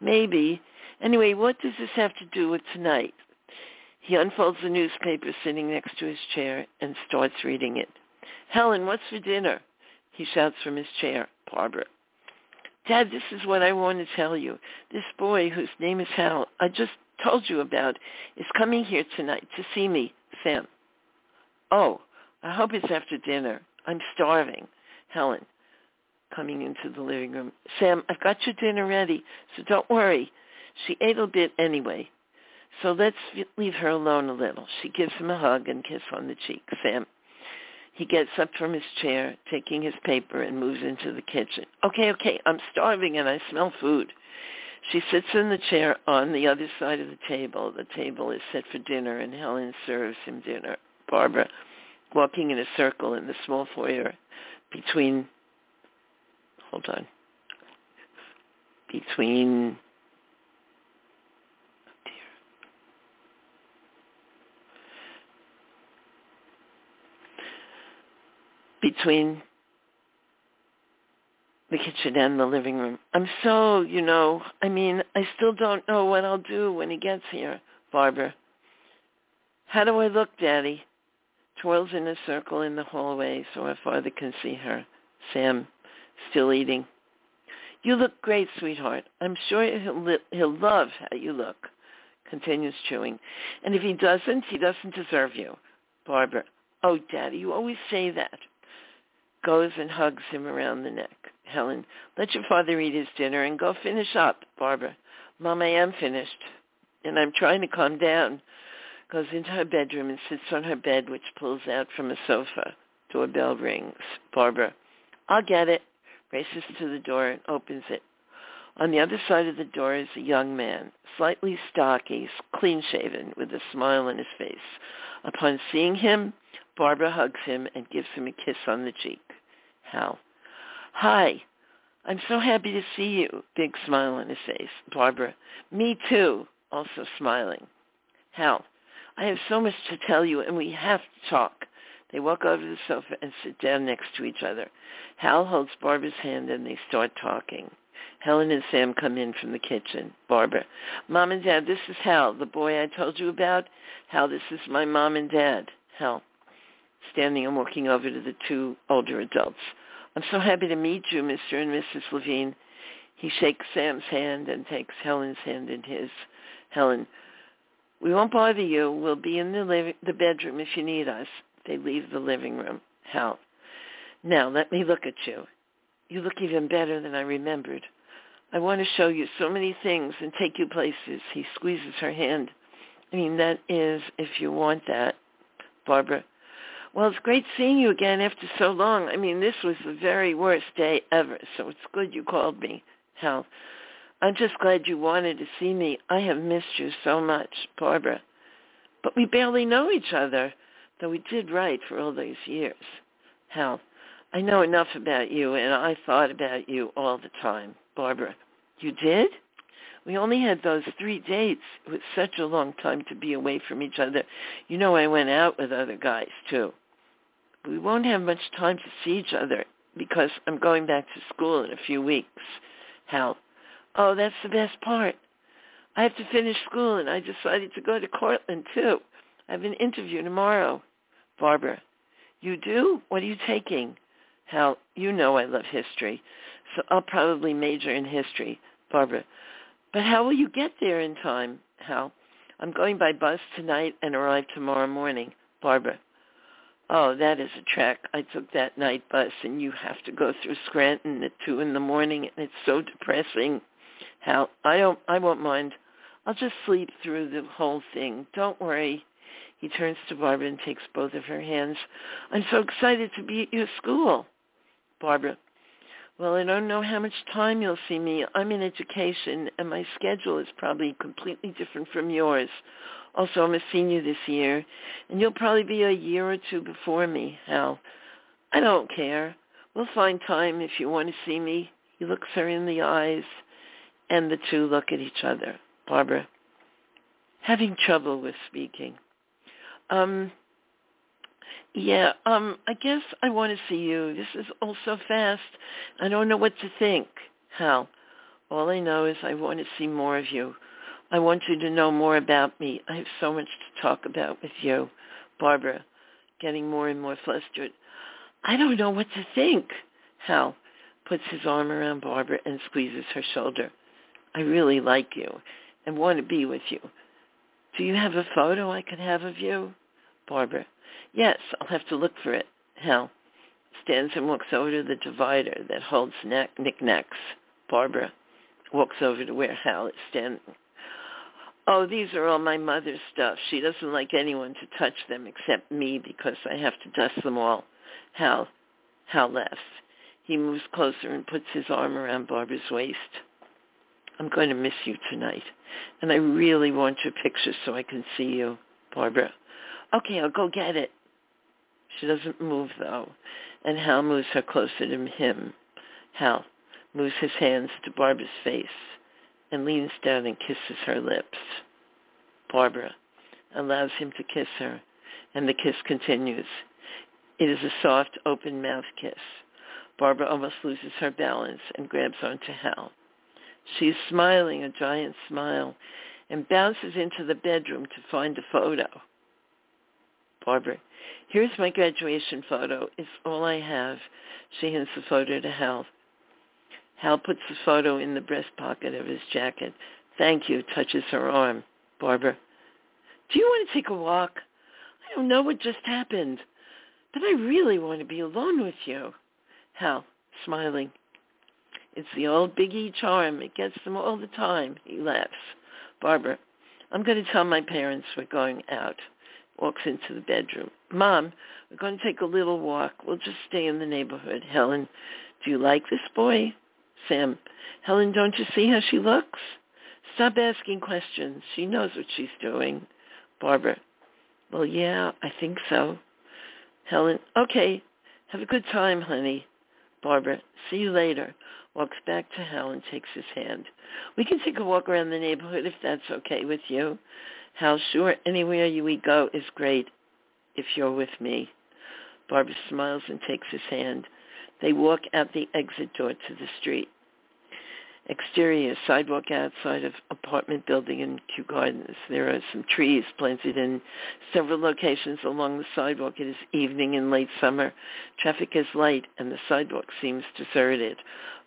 Maybe. Anyway, what does this have to do with tonight? He unfolds the newspaper sitting next to his chair and starts reading it. Helen, what's for dinner? He shouts from his chair. Barbara. Dad, this is what I want to tell you. This boy, whose name is Hal, I just told you about, is coming here tonight to see me, Sam. Oh, I hope it's after dinner. I'm starving. Helen, coming into the living room. Sam, I've got your dinner ready, so don't worry. She ate a bit anyway. So let's leave her alone a little. She gives him a hug and kiss on the cheek. Sam, he gets up from his chair, taking his paper, and moves into the kitchen. Okay, okay, I'm starving and I smell food. She sits in the chair on the other side of the table. The table is set for dinner, and Helen serves him dinner. Barbara, walking in a circle in the small foyer between, hold on, between between the kitchen and the living room. I'm so, you know, I mean, I still don't know what I'll do when he gets here, Barbara. How do I look, Daddy? Twirls in a circle in the hallway so her father can see her. Sam, still eating. You look great, sweetheart. I'm sure he'll, li- he'll love how you look. Continues chewing. And if he doesn't, he doesn't deserve you. Barbara, oh, Daddy, you always say that goes and hugs him around the neck. Helen, let your father eat his dinner and go finish up. Barbara, Mom, I am finished. And I'm trying to calm down. Goes into her bedroom and sits on her bed, which pulls out from a sofa. Doorbell rings. Barbara, I'll get it. Races to the door and opens it. On the other side of the door is a young man, slightly stocky, clean-shaven, with a smile on his face. Upon seeing him, Barbara hugs him and gives him a kiss on the cheek. Hal. Hi. I'm so happy to see you. Big smile on his face. Barbara. Me too. Also smiling. Hal. I have so much to tell you and we have to talk. They walk over to the sofa and sit down next to each other. Hal holds Barbara's hand and they start talking. Helen and Sam come in from the kitchen. Barbara. Mom and Dad, this is Hal, the boy I told you about. Hal, this is my mom and dad. Hal standing and walking over to the two older adults. I'm so happy to meet you, Mr. and Mrs. Levine. He shakes Sam's hand and takes Helen's hand in his. Helen, we won't bother you. We'll be in the, living, the bedroom if you need us. They leave the living room. Hal, now let me look at you. You look even better than I remembered. I want to show you so many things and take you places. He squeezes her hand. I mean, that is if you want that. Barbara, well, it's great seeing you again after so long. I mean, this was the very worst day ever, so it's good you called me, Hal. I'm just glad you wanted to see me. I have missed you so much, Barbara. But we barely know each other, though we did write for all those years. Hal, I know enough about you, and I thought about you all the time. Barbara, you did? We only had those three dates. It was such a long time to be away from each other. You know I went out with other guys, too we won't have much time to see each other because I'm going back to school in a few weeks. Hal, oh, that's the best part. I have to finish school and I decided to go to Cortland too. I have an interview tomorrow. Barbara, You do? What are you taking? Hal, you know I love history, so I'll probably major in history. Barbara, but how will you get there in time, Hal? I'm going by bus tonight and arrive tomorrow morning. Barbara, oh, that is a trek. I took that night bus and you have to go through Scranton at 2 in the morning and it's so depressing. How I don't, I won't mind. I'll just sleep through the whole thing. Don't worry. He turns to Barbara and takes both of her hands. I'm so excited to be at your school. Barbara, well, I don't know how much time you'll see me. I'm in education, and my schedule is probably completely different from yours. Also, I'm a senior this year, and you'll probably be a year or two before me, Hal. I don't care. We'll find time if you want to see me. He looks her in the eyes, and the two look at each other. Barbara, having trouble with speaking. Um, yeah, um, I guess I want to see you. This is all so fast. I don't know what to think. Hal, all I know is I want to see more of you. I want you to know more about me. I have so much to talk about with you. Barbara, getting more and more flustered. I don't know what to think. Hal puts his arm around Barbara and squeezes her shoulder. I really like you and want to be with you. Do you have a photo I could have of you? Barbara, Yes, I'll have to look for it. Hal stands and walks over to the divider that holds knick- knickknacks. Barbara walks over to where Hal is standing. Oh, these are all my mother's stuff. She doesn't like anyone to touch them except me because I have to dust them all. Hal, Hal laughs. He moves closer and puts his arm around Barbara's waist. I'm going to miss you tonight, and I really want your picture so I can see you, Barbara. Okay, I'll go get it. She doesn't move though, and Hal moves her closer to him. Hal moves his hands to Barbara's face and leans down and kisses her lips. Barbara allows him to kiss her, and the kiss continues. It is a soft, open mouth kiss. Barbara almost loses her balance and grabs onto Hal. She is smiling a giant smile and bounces into the bedroom to find a photo. Barbara Here's my graduation photo. It's all I have. She hands the photo to Hal. Hal puts the photo in the breast pocket of his jacket. Thank you, touches her arm. Barbara, do you want to take a walk? I don't know what just happened, but I really want to be alone with you. Hal, smiling. It's the old Big E charm. It gets them all the time. He laughs. Barbara, I'm going to tell my parents we're going out walks into the bedroom. Mom, we're going to take a little walk. We'll just stay in the neighborhood. Helen, do you like this boy? Sam, Helen, don't you see how she looks? Stop asking questions. She knows what she's doing. Barbara, well, yeah, I think so. Helen, okay. Have a good time, honey. Barbara, see you later. Walks back to Hal and takes his hand. We can take a walk around the neighborhood if that's okay with you. Hal sure anywhere you we go is great if you're with me. Barbara smiles and takes his hand. They walk out the exit door to the street. Exterior, sidewalk outside of apartment building in Kew Gardens. There are some trees planted in several locations along the sidewalk. It is evening in late summer. Traffic is light and the sidewalk seems deserted.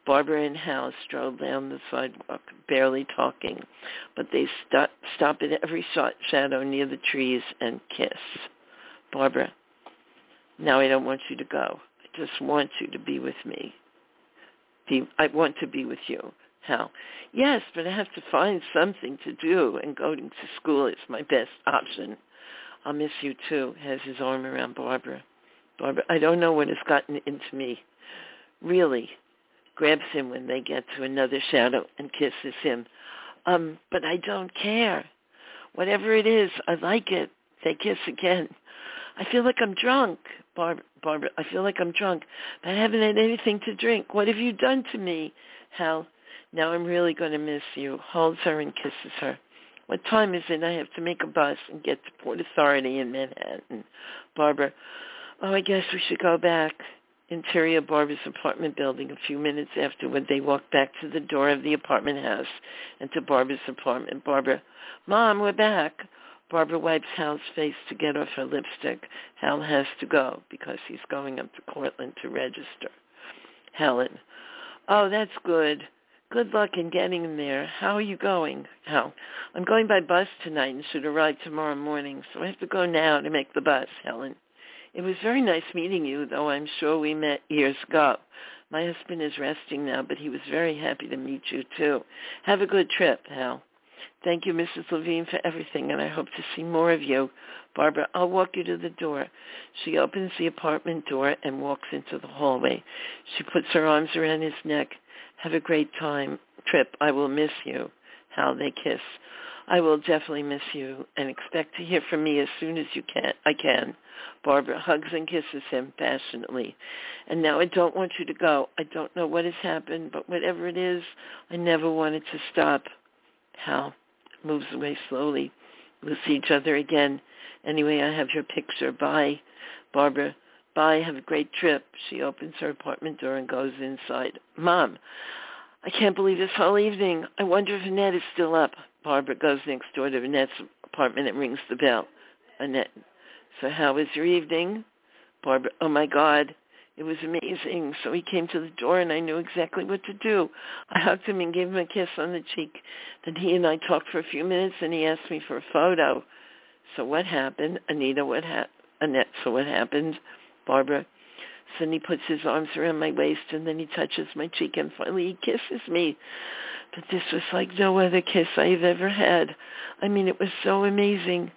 Barbara and Hal stroll down the sidewalk, barely talking, but they stop, stop at every shadow near the trees and kiss. Barbara, now I don't want you to go. Just want you to be with me. Be, I want to be with you. Hal, yes, but I have to find something to do, and going to school is my best option. I'll miss you too, has his arm around Barbara. Barbara, I don't know what has gotten into me. Really, grabs him when they get to another shadow and kisses him. Um, but I don't care. Whatever it is, I like it. They kiss again. I feel like I'm drunk, Barb- Barbara. I feel like I'm drunk, but I haven't had anything to drink. What have you done to me, Hal? Now I'm really going to miss you. Holds her and kisses her. What time is it? I have to make a bus and get to Port Authority in Manhattan. Barbara, oh, I guess we should go back interior Barbara's apartment building a few minutes afterward. They walked back to the door of the apartment house and to Barbara's apartment. Barbara, Mom, we're back. Barbara wipes Hal's face to get off her lipstick. Hal has to go because he's going up to Cortland to register. Helen. Oh, that's good. Good luck in getting him there. How are you going, Hal? I'm going by bus tonight and should arrive tomorrow morning, so I have to go now to make the bus, Helen. It was very nice meeting you, though I'm sure we met years ago. My husband is resting now, but he was very happy to meet you, too. Have a good trip, Hal. Thank you, Mrs. Levine, for everything, and I hope to see more of you. Barbara, I'll walk you to the door. She opens the apartment door and walks into the hallway. She puts her arms around his neck. Have a great time. Trip, I will miss you. How they kiss. I will definitely miss you and expect to hear from me as soon as you can. I can. Barbara hugs and kisses him passionately. And now I don't want you to go. I don't know what has happened, but whatever it is, I never wanted to stop. Hal moves away slowly. We'll see each other again. Anyway, I have your picture. Bye. Barbara, bye. Have a great trip. She opens her apartment door and goes inside. Mom, I can't believe this whole evening. I wonder if Annette is still up. Barbara goes next door to Annette's apartment and rings the bell. Annette, so how was your evening? Barbara, oh my God, it was amazing. So he came to the door and I knew exactly what to do. I hugged him and gave him a kiss on the cheek. Then he and I talked for a few minutes and he asked me for a photo. So what happened? Anita, what happened? Annette, so what happened? Barbara, so then he puts his arms around my waist and then he touches my cheek and finally he kisses me. But this was like no other kiss I've ever had. I mean, it was so amazing.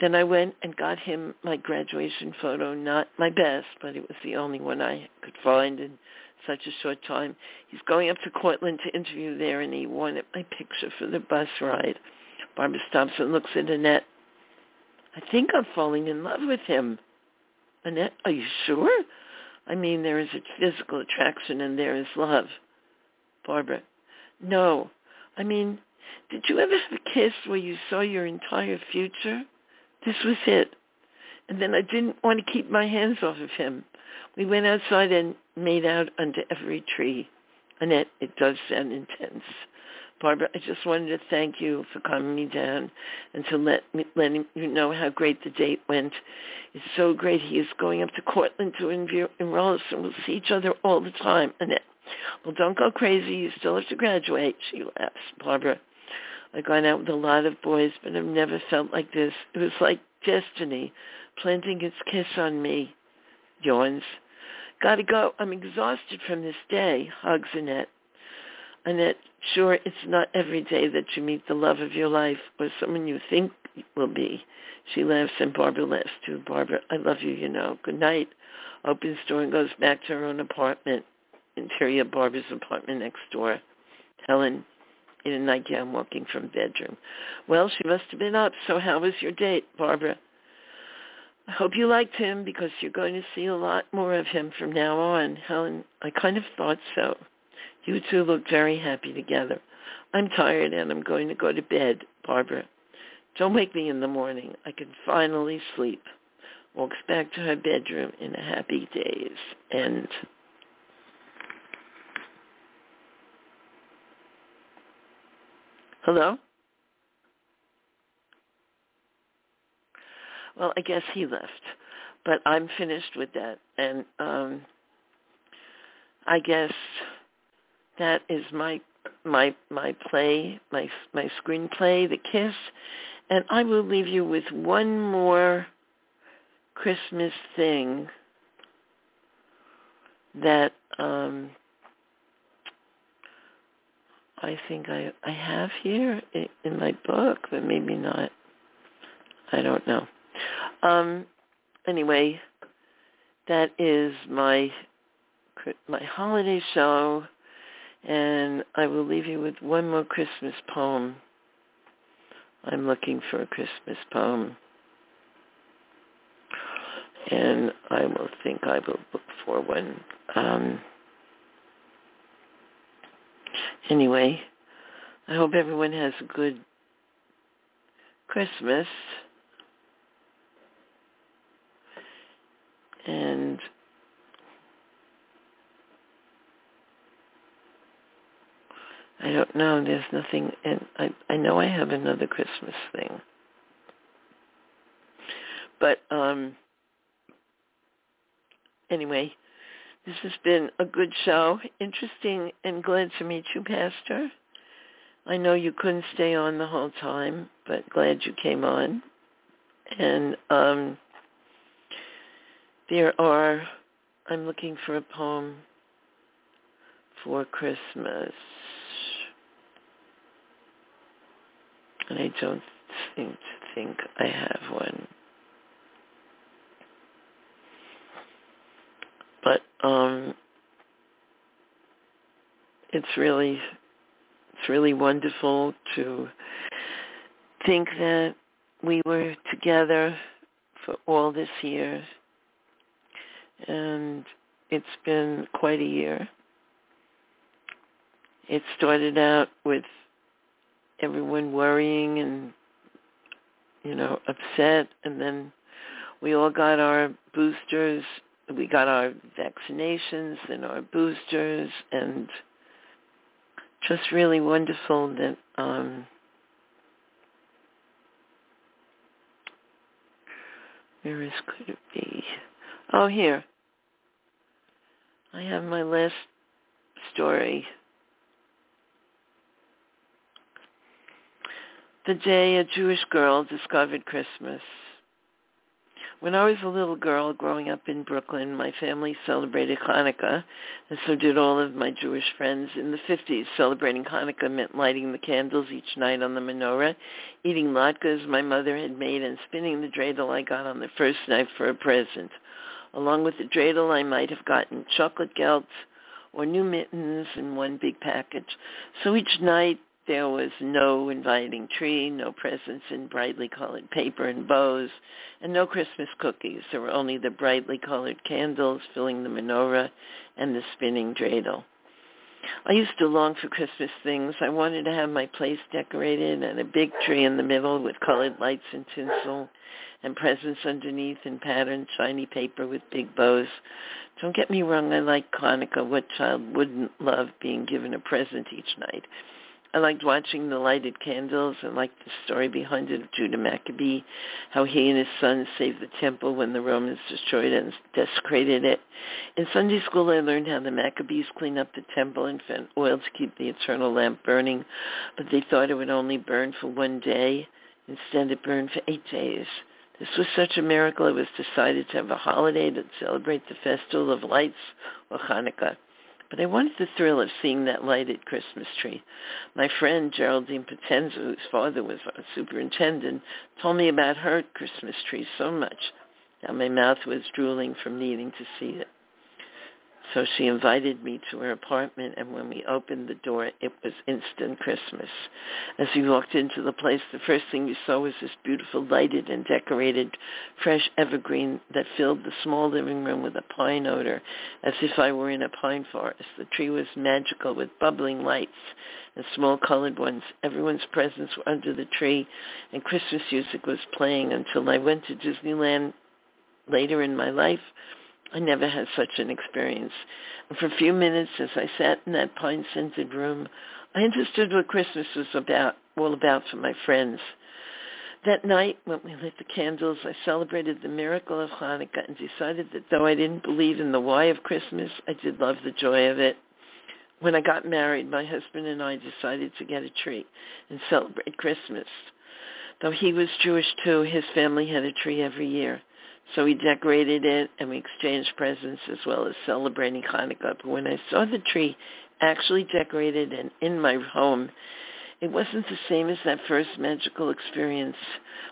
Then I went and got him my graduation photo, not my best, but it was the only one I could find in such a short time. He's going up to Cortland to interview there, and he wanted my picture for the bus ride. Barbara stops and looks at Annette. I think I'm falling in love with him. Annette, are you sure? I mean, there is a physical attraction and there is love. Barbara, no. I mean, did you ever have a kiss where you saw your entire future? This was it. And then I didn't want to keep my hands off of him. We went outside and made out under every tree. Annette, it does sound intense. Barbara, I just wanted to thank you for calming me down and to let me letting you know how great the date went. It's so great he is going up to Cortland to enroll us and we'll see each other all the time. Annette, well, don't go crazy. You still have to graduate. She laughs. Barbara, I've gone out with a lot of boys, but I've never felt like this. It was like destiny planting its kiss on me. Yawns. Gotta go. I'm exhausted from this day. Hugs Annette. Annette, sure, it's not every day that you meet the love of your life or someone you think will be. She laughs and Barbara laughs too. Barbara, I love you, you know. Good night. Opens door and goes back to her own apartment. Interior Barbara's apartment next door. Helen, in a nightgown walking from bedroom. Well, she must have been up. So how was your date, Barbara? I hope you liked him because you're going to see a lot more of him from now on. Helen, I kind of thought so. You two look very happy together. I'm tired and I'm going to go to bed, Barbara. Don't wake me in the morning. I can finally sleep. Walks back to her bedroom in a happy daze. And Hello? Well, I guess he left, but I'm finished with that, and um, I guess that is my my my play, my my screenplay, The Kiss, and I will leave you with one more Christmas thing that um, I think I I have here in my book, but maybe not. I don't know. Um, anyway, that is my my holiday show, and I will leave you with one more Christmas poem. I'm looking for a Christmas poem, and I will think I will look for one. Um, anyway, I hope everyone has a good Christmas. And I don't know. There's nothing, and I I know I have another Christmas thing. But um anyway, this has been a good show. Interesting and glad to meet you, Pastor. I know you couldn't stay on the whole time, but glad you came on. And um there are I'm looking for a poem for Christmas. And I don't seem to think I have one. But um it's really it's really wonderful to think that we were together for all this year and it's been quite a year. It started out with everyone worrying and you know upset and then we all got our boosters we got our vaccinations and our boosters and just really wonderful that um where is could it be oh here I have my last story. The day a Jewish girl discovered Christmas. When I was a little girl growing up in Brooklyn, my family celebrated Hanukkah, and so did all of my Jewish friends. In the 50s, celebrating Hanukkah meant lighting the candles each night on the menorah, eating latkes my mother had made, and spinning the dreidel I got on the first night for a present. Along with the dreidel, I might have gotten chocolate gelts or new mittens in one big package. So each night there was no inviting tree, no presents in brightly colored paper and bows, and no Christmas cookies. There were only the brightly colored candles filling the menorah and the spinning dreidel. I used to long for Christmas things. I wanted to have my place decorated and a big tree in the middle with colored lights and tinsel and presents underneath in patterned shiny paper with big bows. Don't get me wrong, I like Hanukkah. What child wouldn't love being given a present each night? I liked watching the lighted candles and liked the story behind it of Judah Maccabee, how he and his sons saved the temple when the Romans destroyed it and desecrated it. In Sunday school, I learned how the Maccabees cleaned up the temple and found oil to keep the eternal lamp burning, but they thought it would only burn for one day. Instead, it burned for eight days. This was such a miracle, it was decided to have a holiday to celebrate the festival of lights, or Hanukkah. But I wanted the thrill of seeing that lighted Christmas tree. My friend Geraldine Potenza, whose father was a superintendent, told me about her Christmas tree so much that my mouth was drooling from needing to see it. So she invited me to her apartment, and when we opened the door, it was instant Christmas. As we walked into the place, the first thing we saw was this beautiful lighted and decorated fresh evergreen that filled the small living room with a pine odor, as if I were in a pine forest. The tree was magical with bubbling lights and small colored ones. Everyone's presents were under the tree, and Christmas music was playing until I went to Disneyland later in my life I never had such an experience. And for a few minutes as I sat in that pine-scented room, I understood what Christmas was about, all about for my friends. That night, when we lit the candles, I celebrated the miracle of Hanukkah and decided that though I didn't believe in the why of Christmas, I did love the joy of it. When I got married, my husband and I decided to get a tree and celebrate Christmas. Though he was Jewish too, his family had a tree every year. So we decorated it and we exchanged presents as well as celebrating Hanukkah. But when I saw the tree actually decorated and in my home, it wasn't the same as that first magical experience.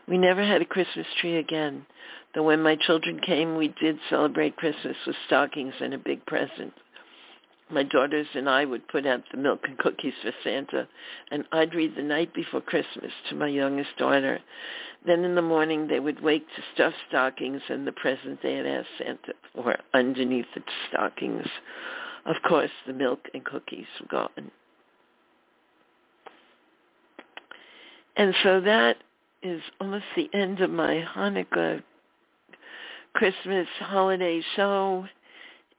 We never had a Christmas tree again. Though when my children came, we did celebrate Christmas with stockings and a big present my daughters and I would put out the milk and cookies for Santa, and I'd read the night before Christmas to my youngest daughter. Then in the morning they would wake to stuffed stockings and the present they had asked Santa for underneath the stockings. Of course, the milk and cookies were gone. And so that is almost the end of my Hanukkah Christmas holiday show.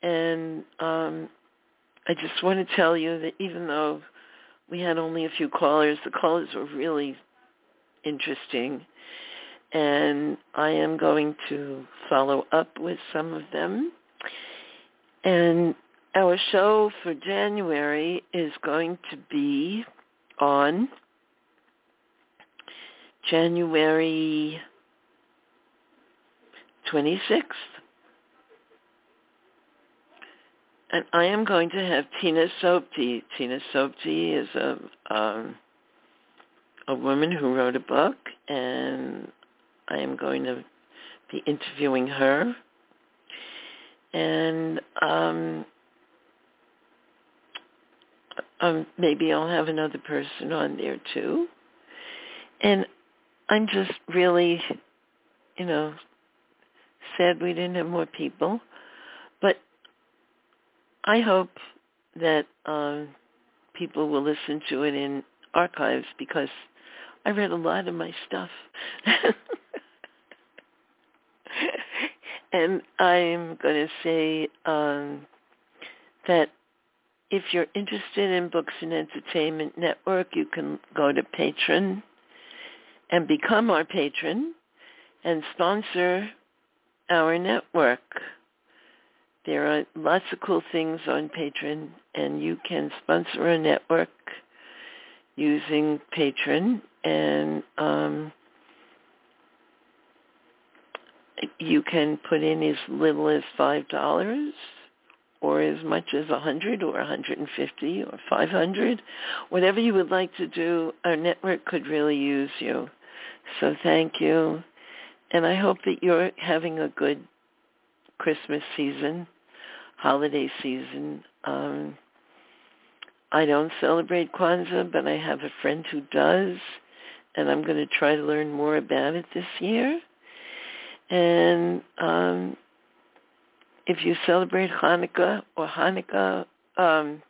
And um, I just want to tell you that even though we had only a few callers, the callers were really interesting. and I am going to follow up with some of them. And our show for January is going to be on January 26th. And I am going to have Tina Sobti. Tina Sobti is a um, a woman who wrote a book, and I am going to be interviewing her. And um, um, maybe I'll have another person on there too. And I'm just really, you know, sad we didn't have more people. I hope that um, people will listen to it in archives because I read a lot of my stuff. and I'm going to say um, that if you're interested in Books and Entertainment Network, you can go to Patreon and become our patron and sponsor our network. There are lots of cool things on Patreon, and you can sponsor a network using Patreon, and um, you can put in as little as five dollars or as much as a hundred or a hundred and fifty or five hundred. Whatever you would like to do our network could really use you. So thank you. And i hope that you're having a good christmas season holiday season. Um i don't celebrate kwanzaa but i have a friend who does and i'm going to try to learn more about it this year. And um, if you celebrate Hanukkah or Hanukkah, um,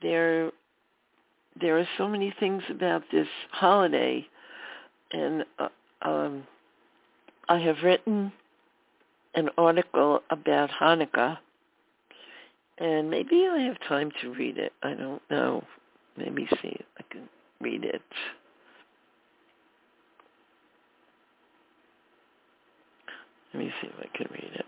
there there are so many things about this holiday, and uh, um, I have written an article about Hanukkah, and maybe I have time to read it. I don't know. Maybe see if I can read it. Let me see if I can read it.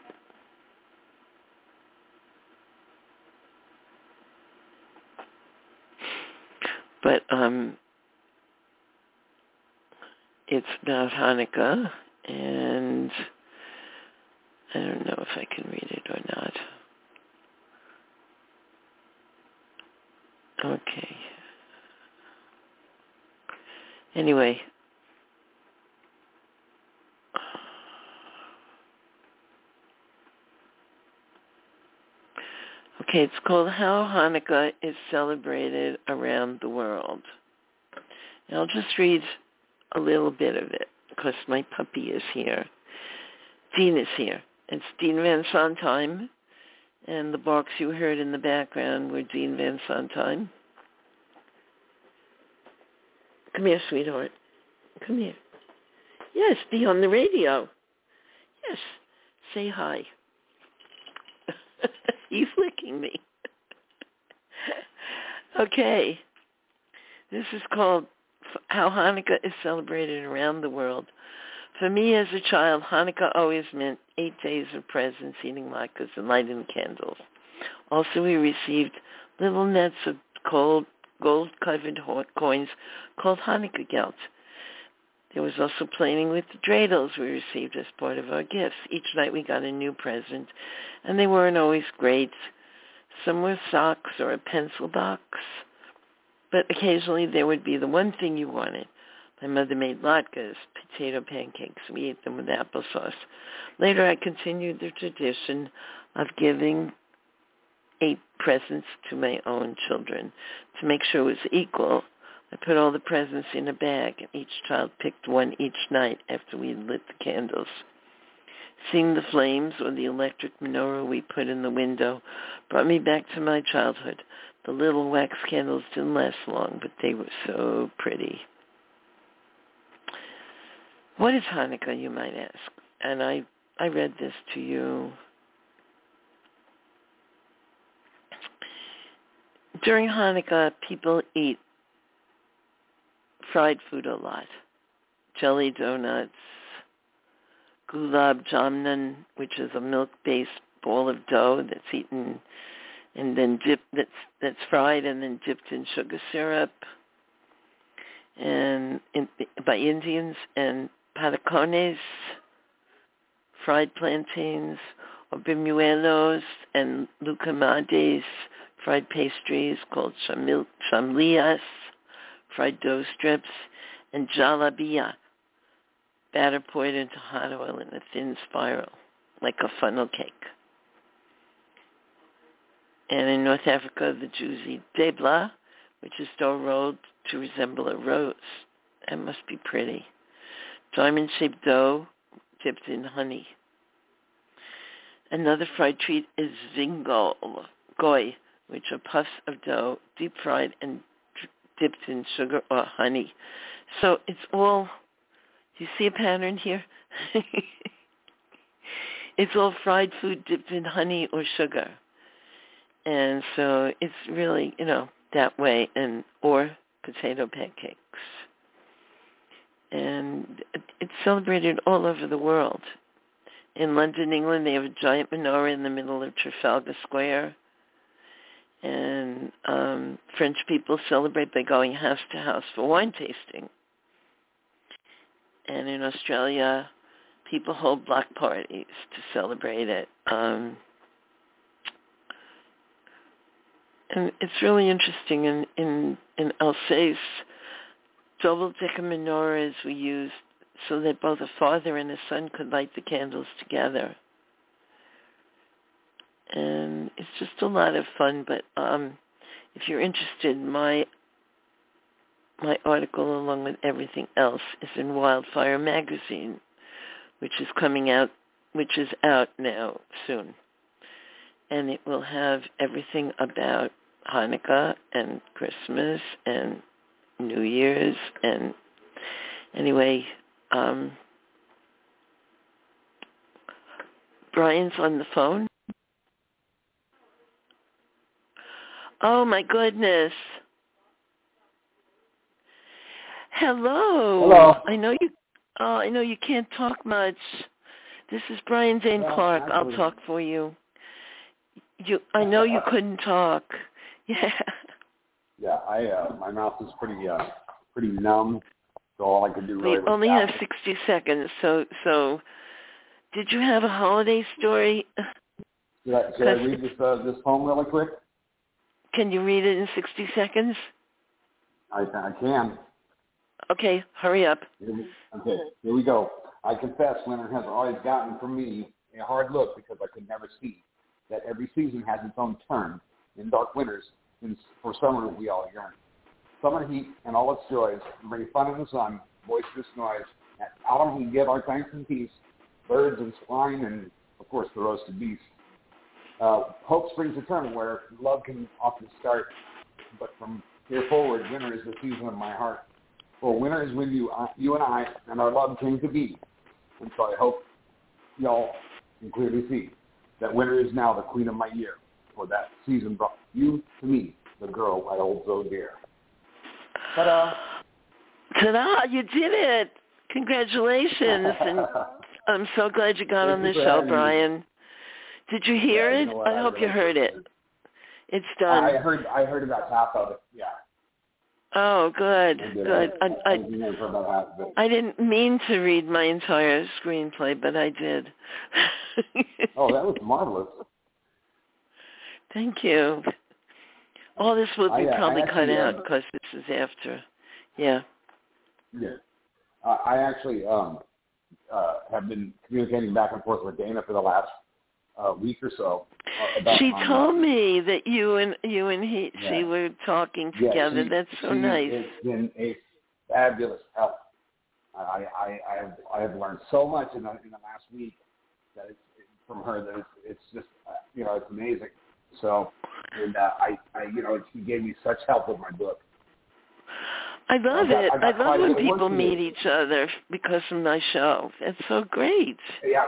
But um, it's about Hanukkah, and I don't know if I can read it or not. Okay. Anyway, Okay, it's called How Hanukkah is Celebrated Around the World. And I'll just read a little bit of it because my puppy is here. Dean is here. It's Dean Van Sondheim, and the barks you heard in the background were Dean Van Sondheim. Come here, sweetheart. Come here. Yes, be on the radio. Yes, say hi. He's licking me. okay. This is called How Hanukkah is Celebrated Around the World. For me as a child, Hanukkah always meant eight days of presents, eating latkes, and lighting candles. Also, we received little nets of cold, gold-covered coins called Hanukkah gelt. There was also playing with the dreidels we received as part of our gifts. Each night we got a new present, and they weren't always great. Some were socks or a pencil box, but occasionally there would be the one thing you wanted. My mother made latkes, potato pancakes. We ate them with applesauce. Later I continued the tradition of giving eight presents to my own children to make sure it was equal I put all the presents in a bag, and each child picked one each night after we had lit the candles. Seeing the flames or the electric menorah we put in the window brought me back to my childhood. The little wax candles didn't last long, but they were so pretty. What is Hanukkah, you might ask? And I, I read this to you. During Hanukkah, people eat fried food a lot. jelly donuts, gulab jamun, which is a milk-based ball of dough that's eaten and then dipped that's that's fried and then dipped in sugar syrup and in, by Indians and patacones, fried plantains, or bimuelos and loukoumades, fried pastries called chamil, chamlias, fried dough strips, and jalabia, batter poured into hot oil in a thin spiral, like a funnel cake. And in North Africa, the Jews eat debla, which is dough rolled to resemble a rose. That must be pretty. Diamond-shaped dough dipped in honey. Another fried treat is zingol, goy, which are puffs of dough deep fried and dipped in sugar or honey. So it's all, do you see a pattern here? it's all fried food dipped in honey or sugar. And so it's really, you know, that way and or potato pancakes. And it's celebrated all over the world. In London, England, they have a giant menorah in the middle of Trafalgar Square. And um, French people celebrate by going house to house for wine tasting. And in Australia, people hold block parties to celebrate it. Um, and it's really interesting in in in Alsace double decker menorahs were used so that both a father and a son could light the candles together. And it's just a lot of fun but um if you're interested my my article along with everything else is in wildfire magazine which is coming out which is out now soon. And it will have everything about Hanukkah and Christmas and New Year's and anyway, um, Brian's on the phone. Oh my goodness. Hello. Hello. I know you oh, I know you can't talk much. This is Brian Zane Well, Clark. I'll talk for you. You I know you couldn't talk. Yeah. Yeah, I uh, my mouth is pretty uh, pretty numb, so all I could do really We only have. 60 seconds, so so did you have a holiday story? Should I, should I read this uh, this poem really quick? Can you read it in 60 seconds? I I can. Okay, hurry up. Here Okay, here we go. I confess, winter has always gotten for me a hard look because I could never see that every season has its own turn. In dark winters, in, for summer we all yearn. Summer heat and all its joys bring fun in the sun, boisterous noise. At autumn we give our thanks and peace, birds and swine, and of course the roasted beef. Uh, hope springs eternal where love can often start, but from here forward, winter is the season of my heart. For winter is when you, uh, you and I and our love came to be. And so I hope y'all can clearly see that winter is now the queen of my year. For that season brought you to me, the girl I hold so dear. Ta-da! Ta-da, you did it. Congratulations. And I'm so glad you got Thank on the show. Brian. Did you hear Yeah, you it? know what, I hope you heard it. appreciate It's done. I heard I heard about half of it. Yeah. Oh, good, I good. I, I, I, was in there for about half of it. I didn't mean to read my entire screenplay, but I did. Oh, that was marvelous. Thank you. All this will be I, uh, I probably cut out um, because this is after. Yeah. Yeah. Uh, I actually um, uh, have been communicating back and forth with Dana for the last uh, week or so. Uh, She told me that you and you and he she were talking Yeah, together. she- That's so she nice. It's been a fabulous help. I, I, I have I have learned so much in the in the last week that it's from her that it's it's just uh, you know it's amazing. So and uh, I I you know she gave me such help with my book. I love I got- it. I I, love when bit of work people meet each other because of my show. It's so great. Yeah,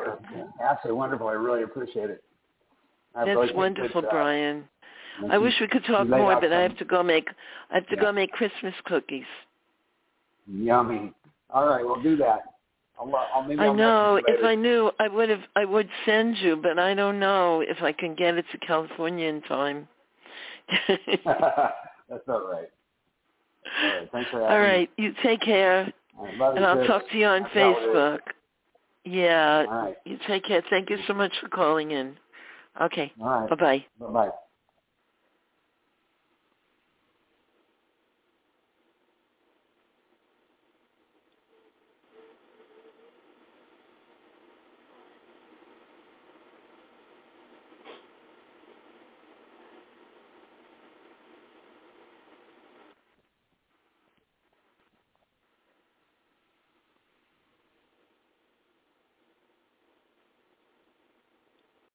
absolutely wonderful. I really appreciate it. I That's think wonderful, that, uh, Brian. when I wish we could talk more, but I have to go make I have to Yeah. go make Christmas cookies. Yummy. All right, we'll do that. I'll, I'll maybe I I'll know. If I knew, I would have. I would send you, but I don't know if I can get it to California in time. That's all right. All right. Thanks for having All me. You take care, right, and I'll sis. talk to you on That's how it is. Facebook. Yeah. Right. You take care. Thank you so much for calling in. Okay. All right. Bye bye. Bye bye.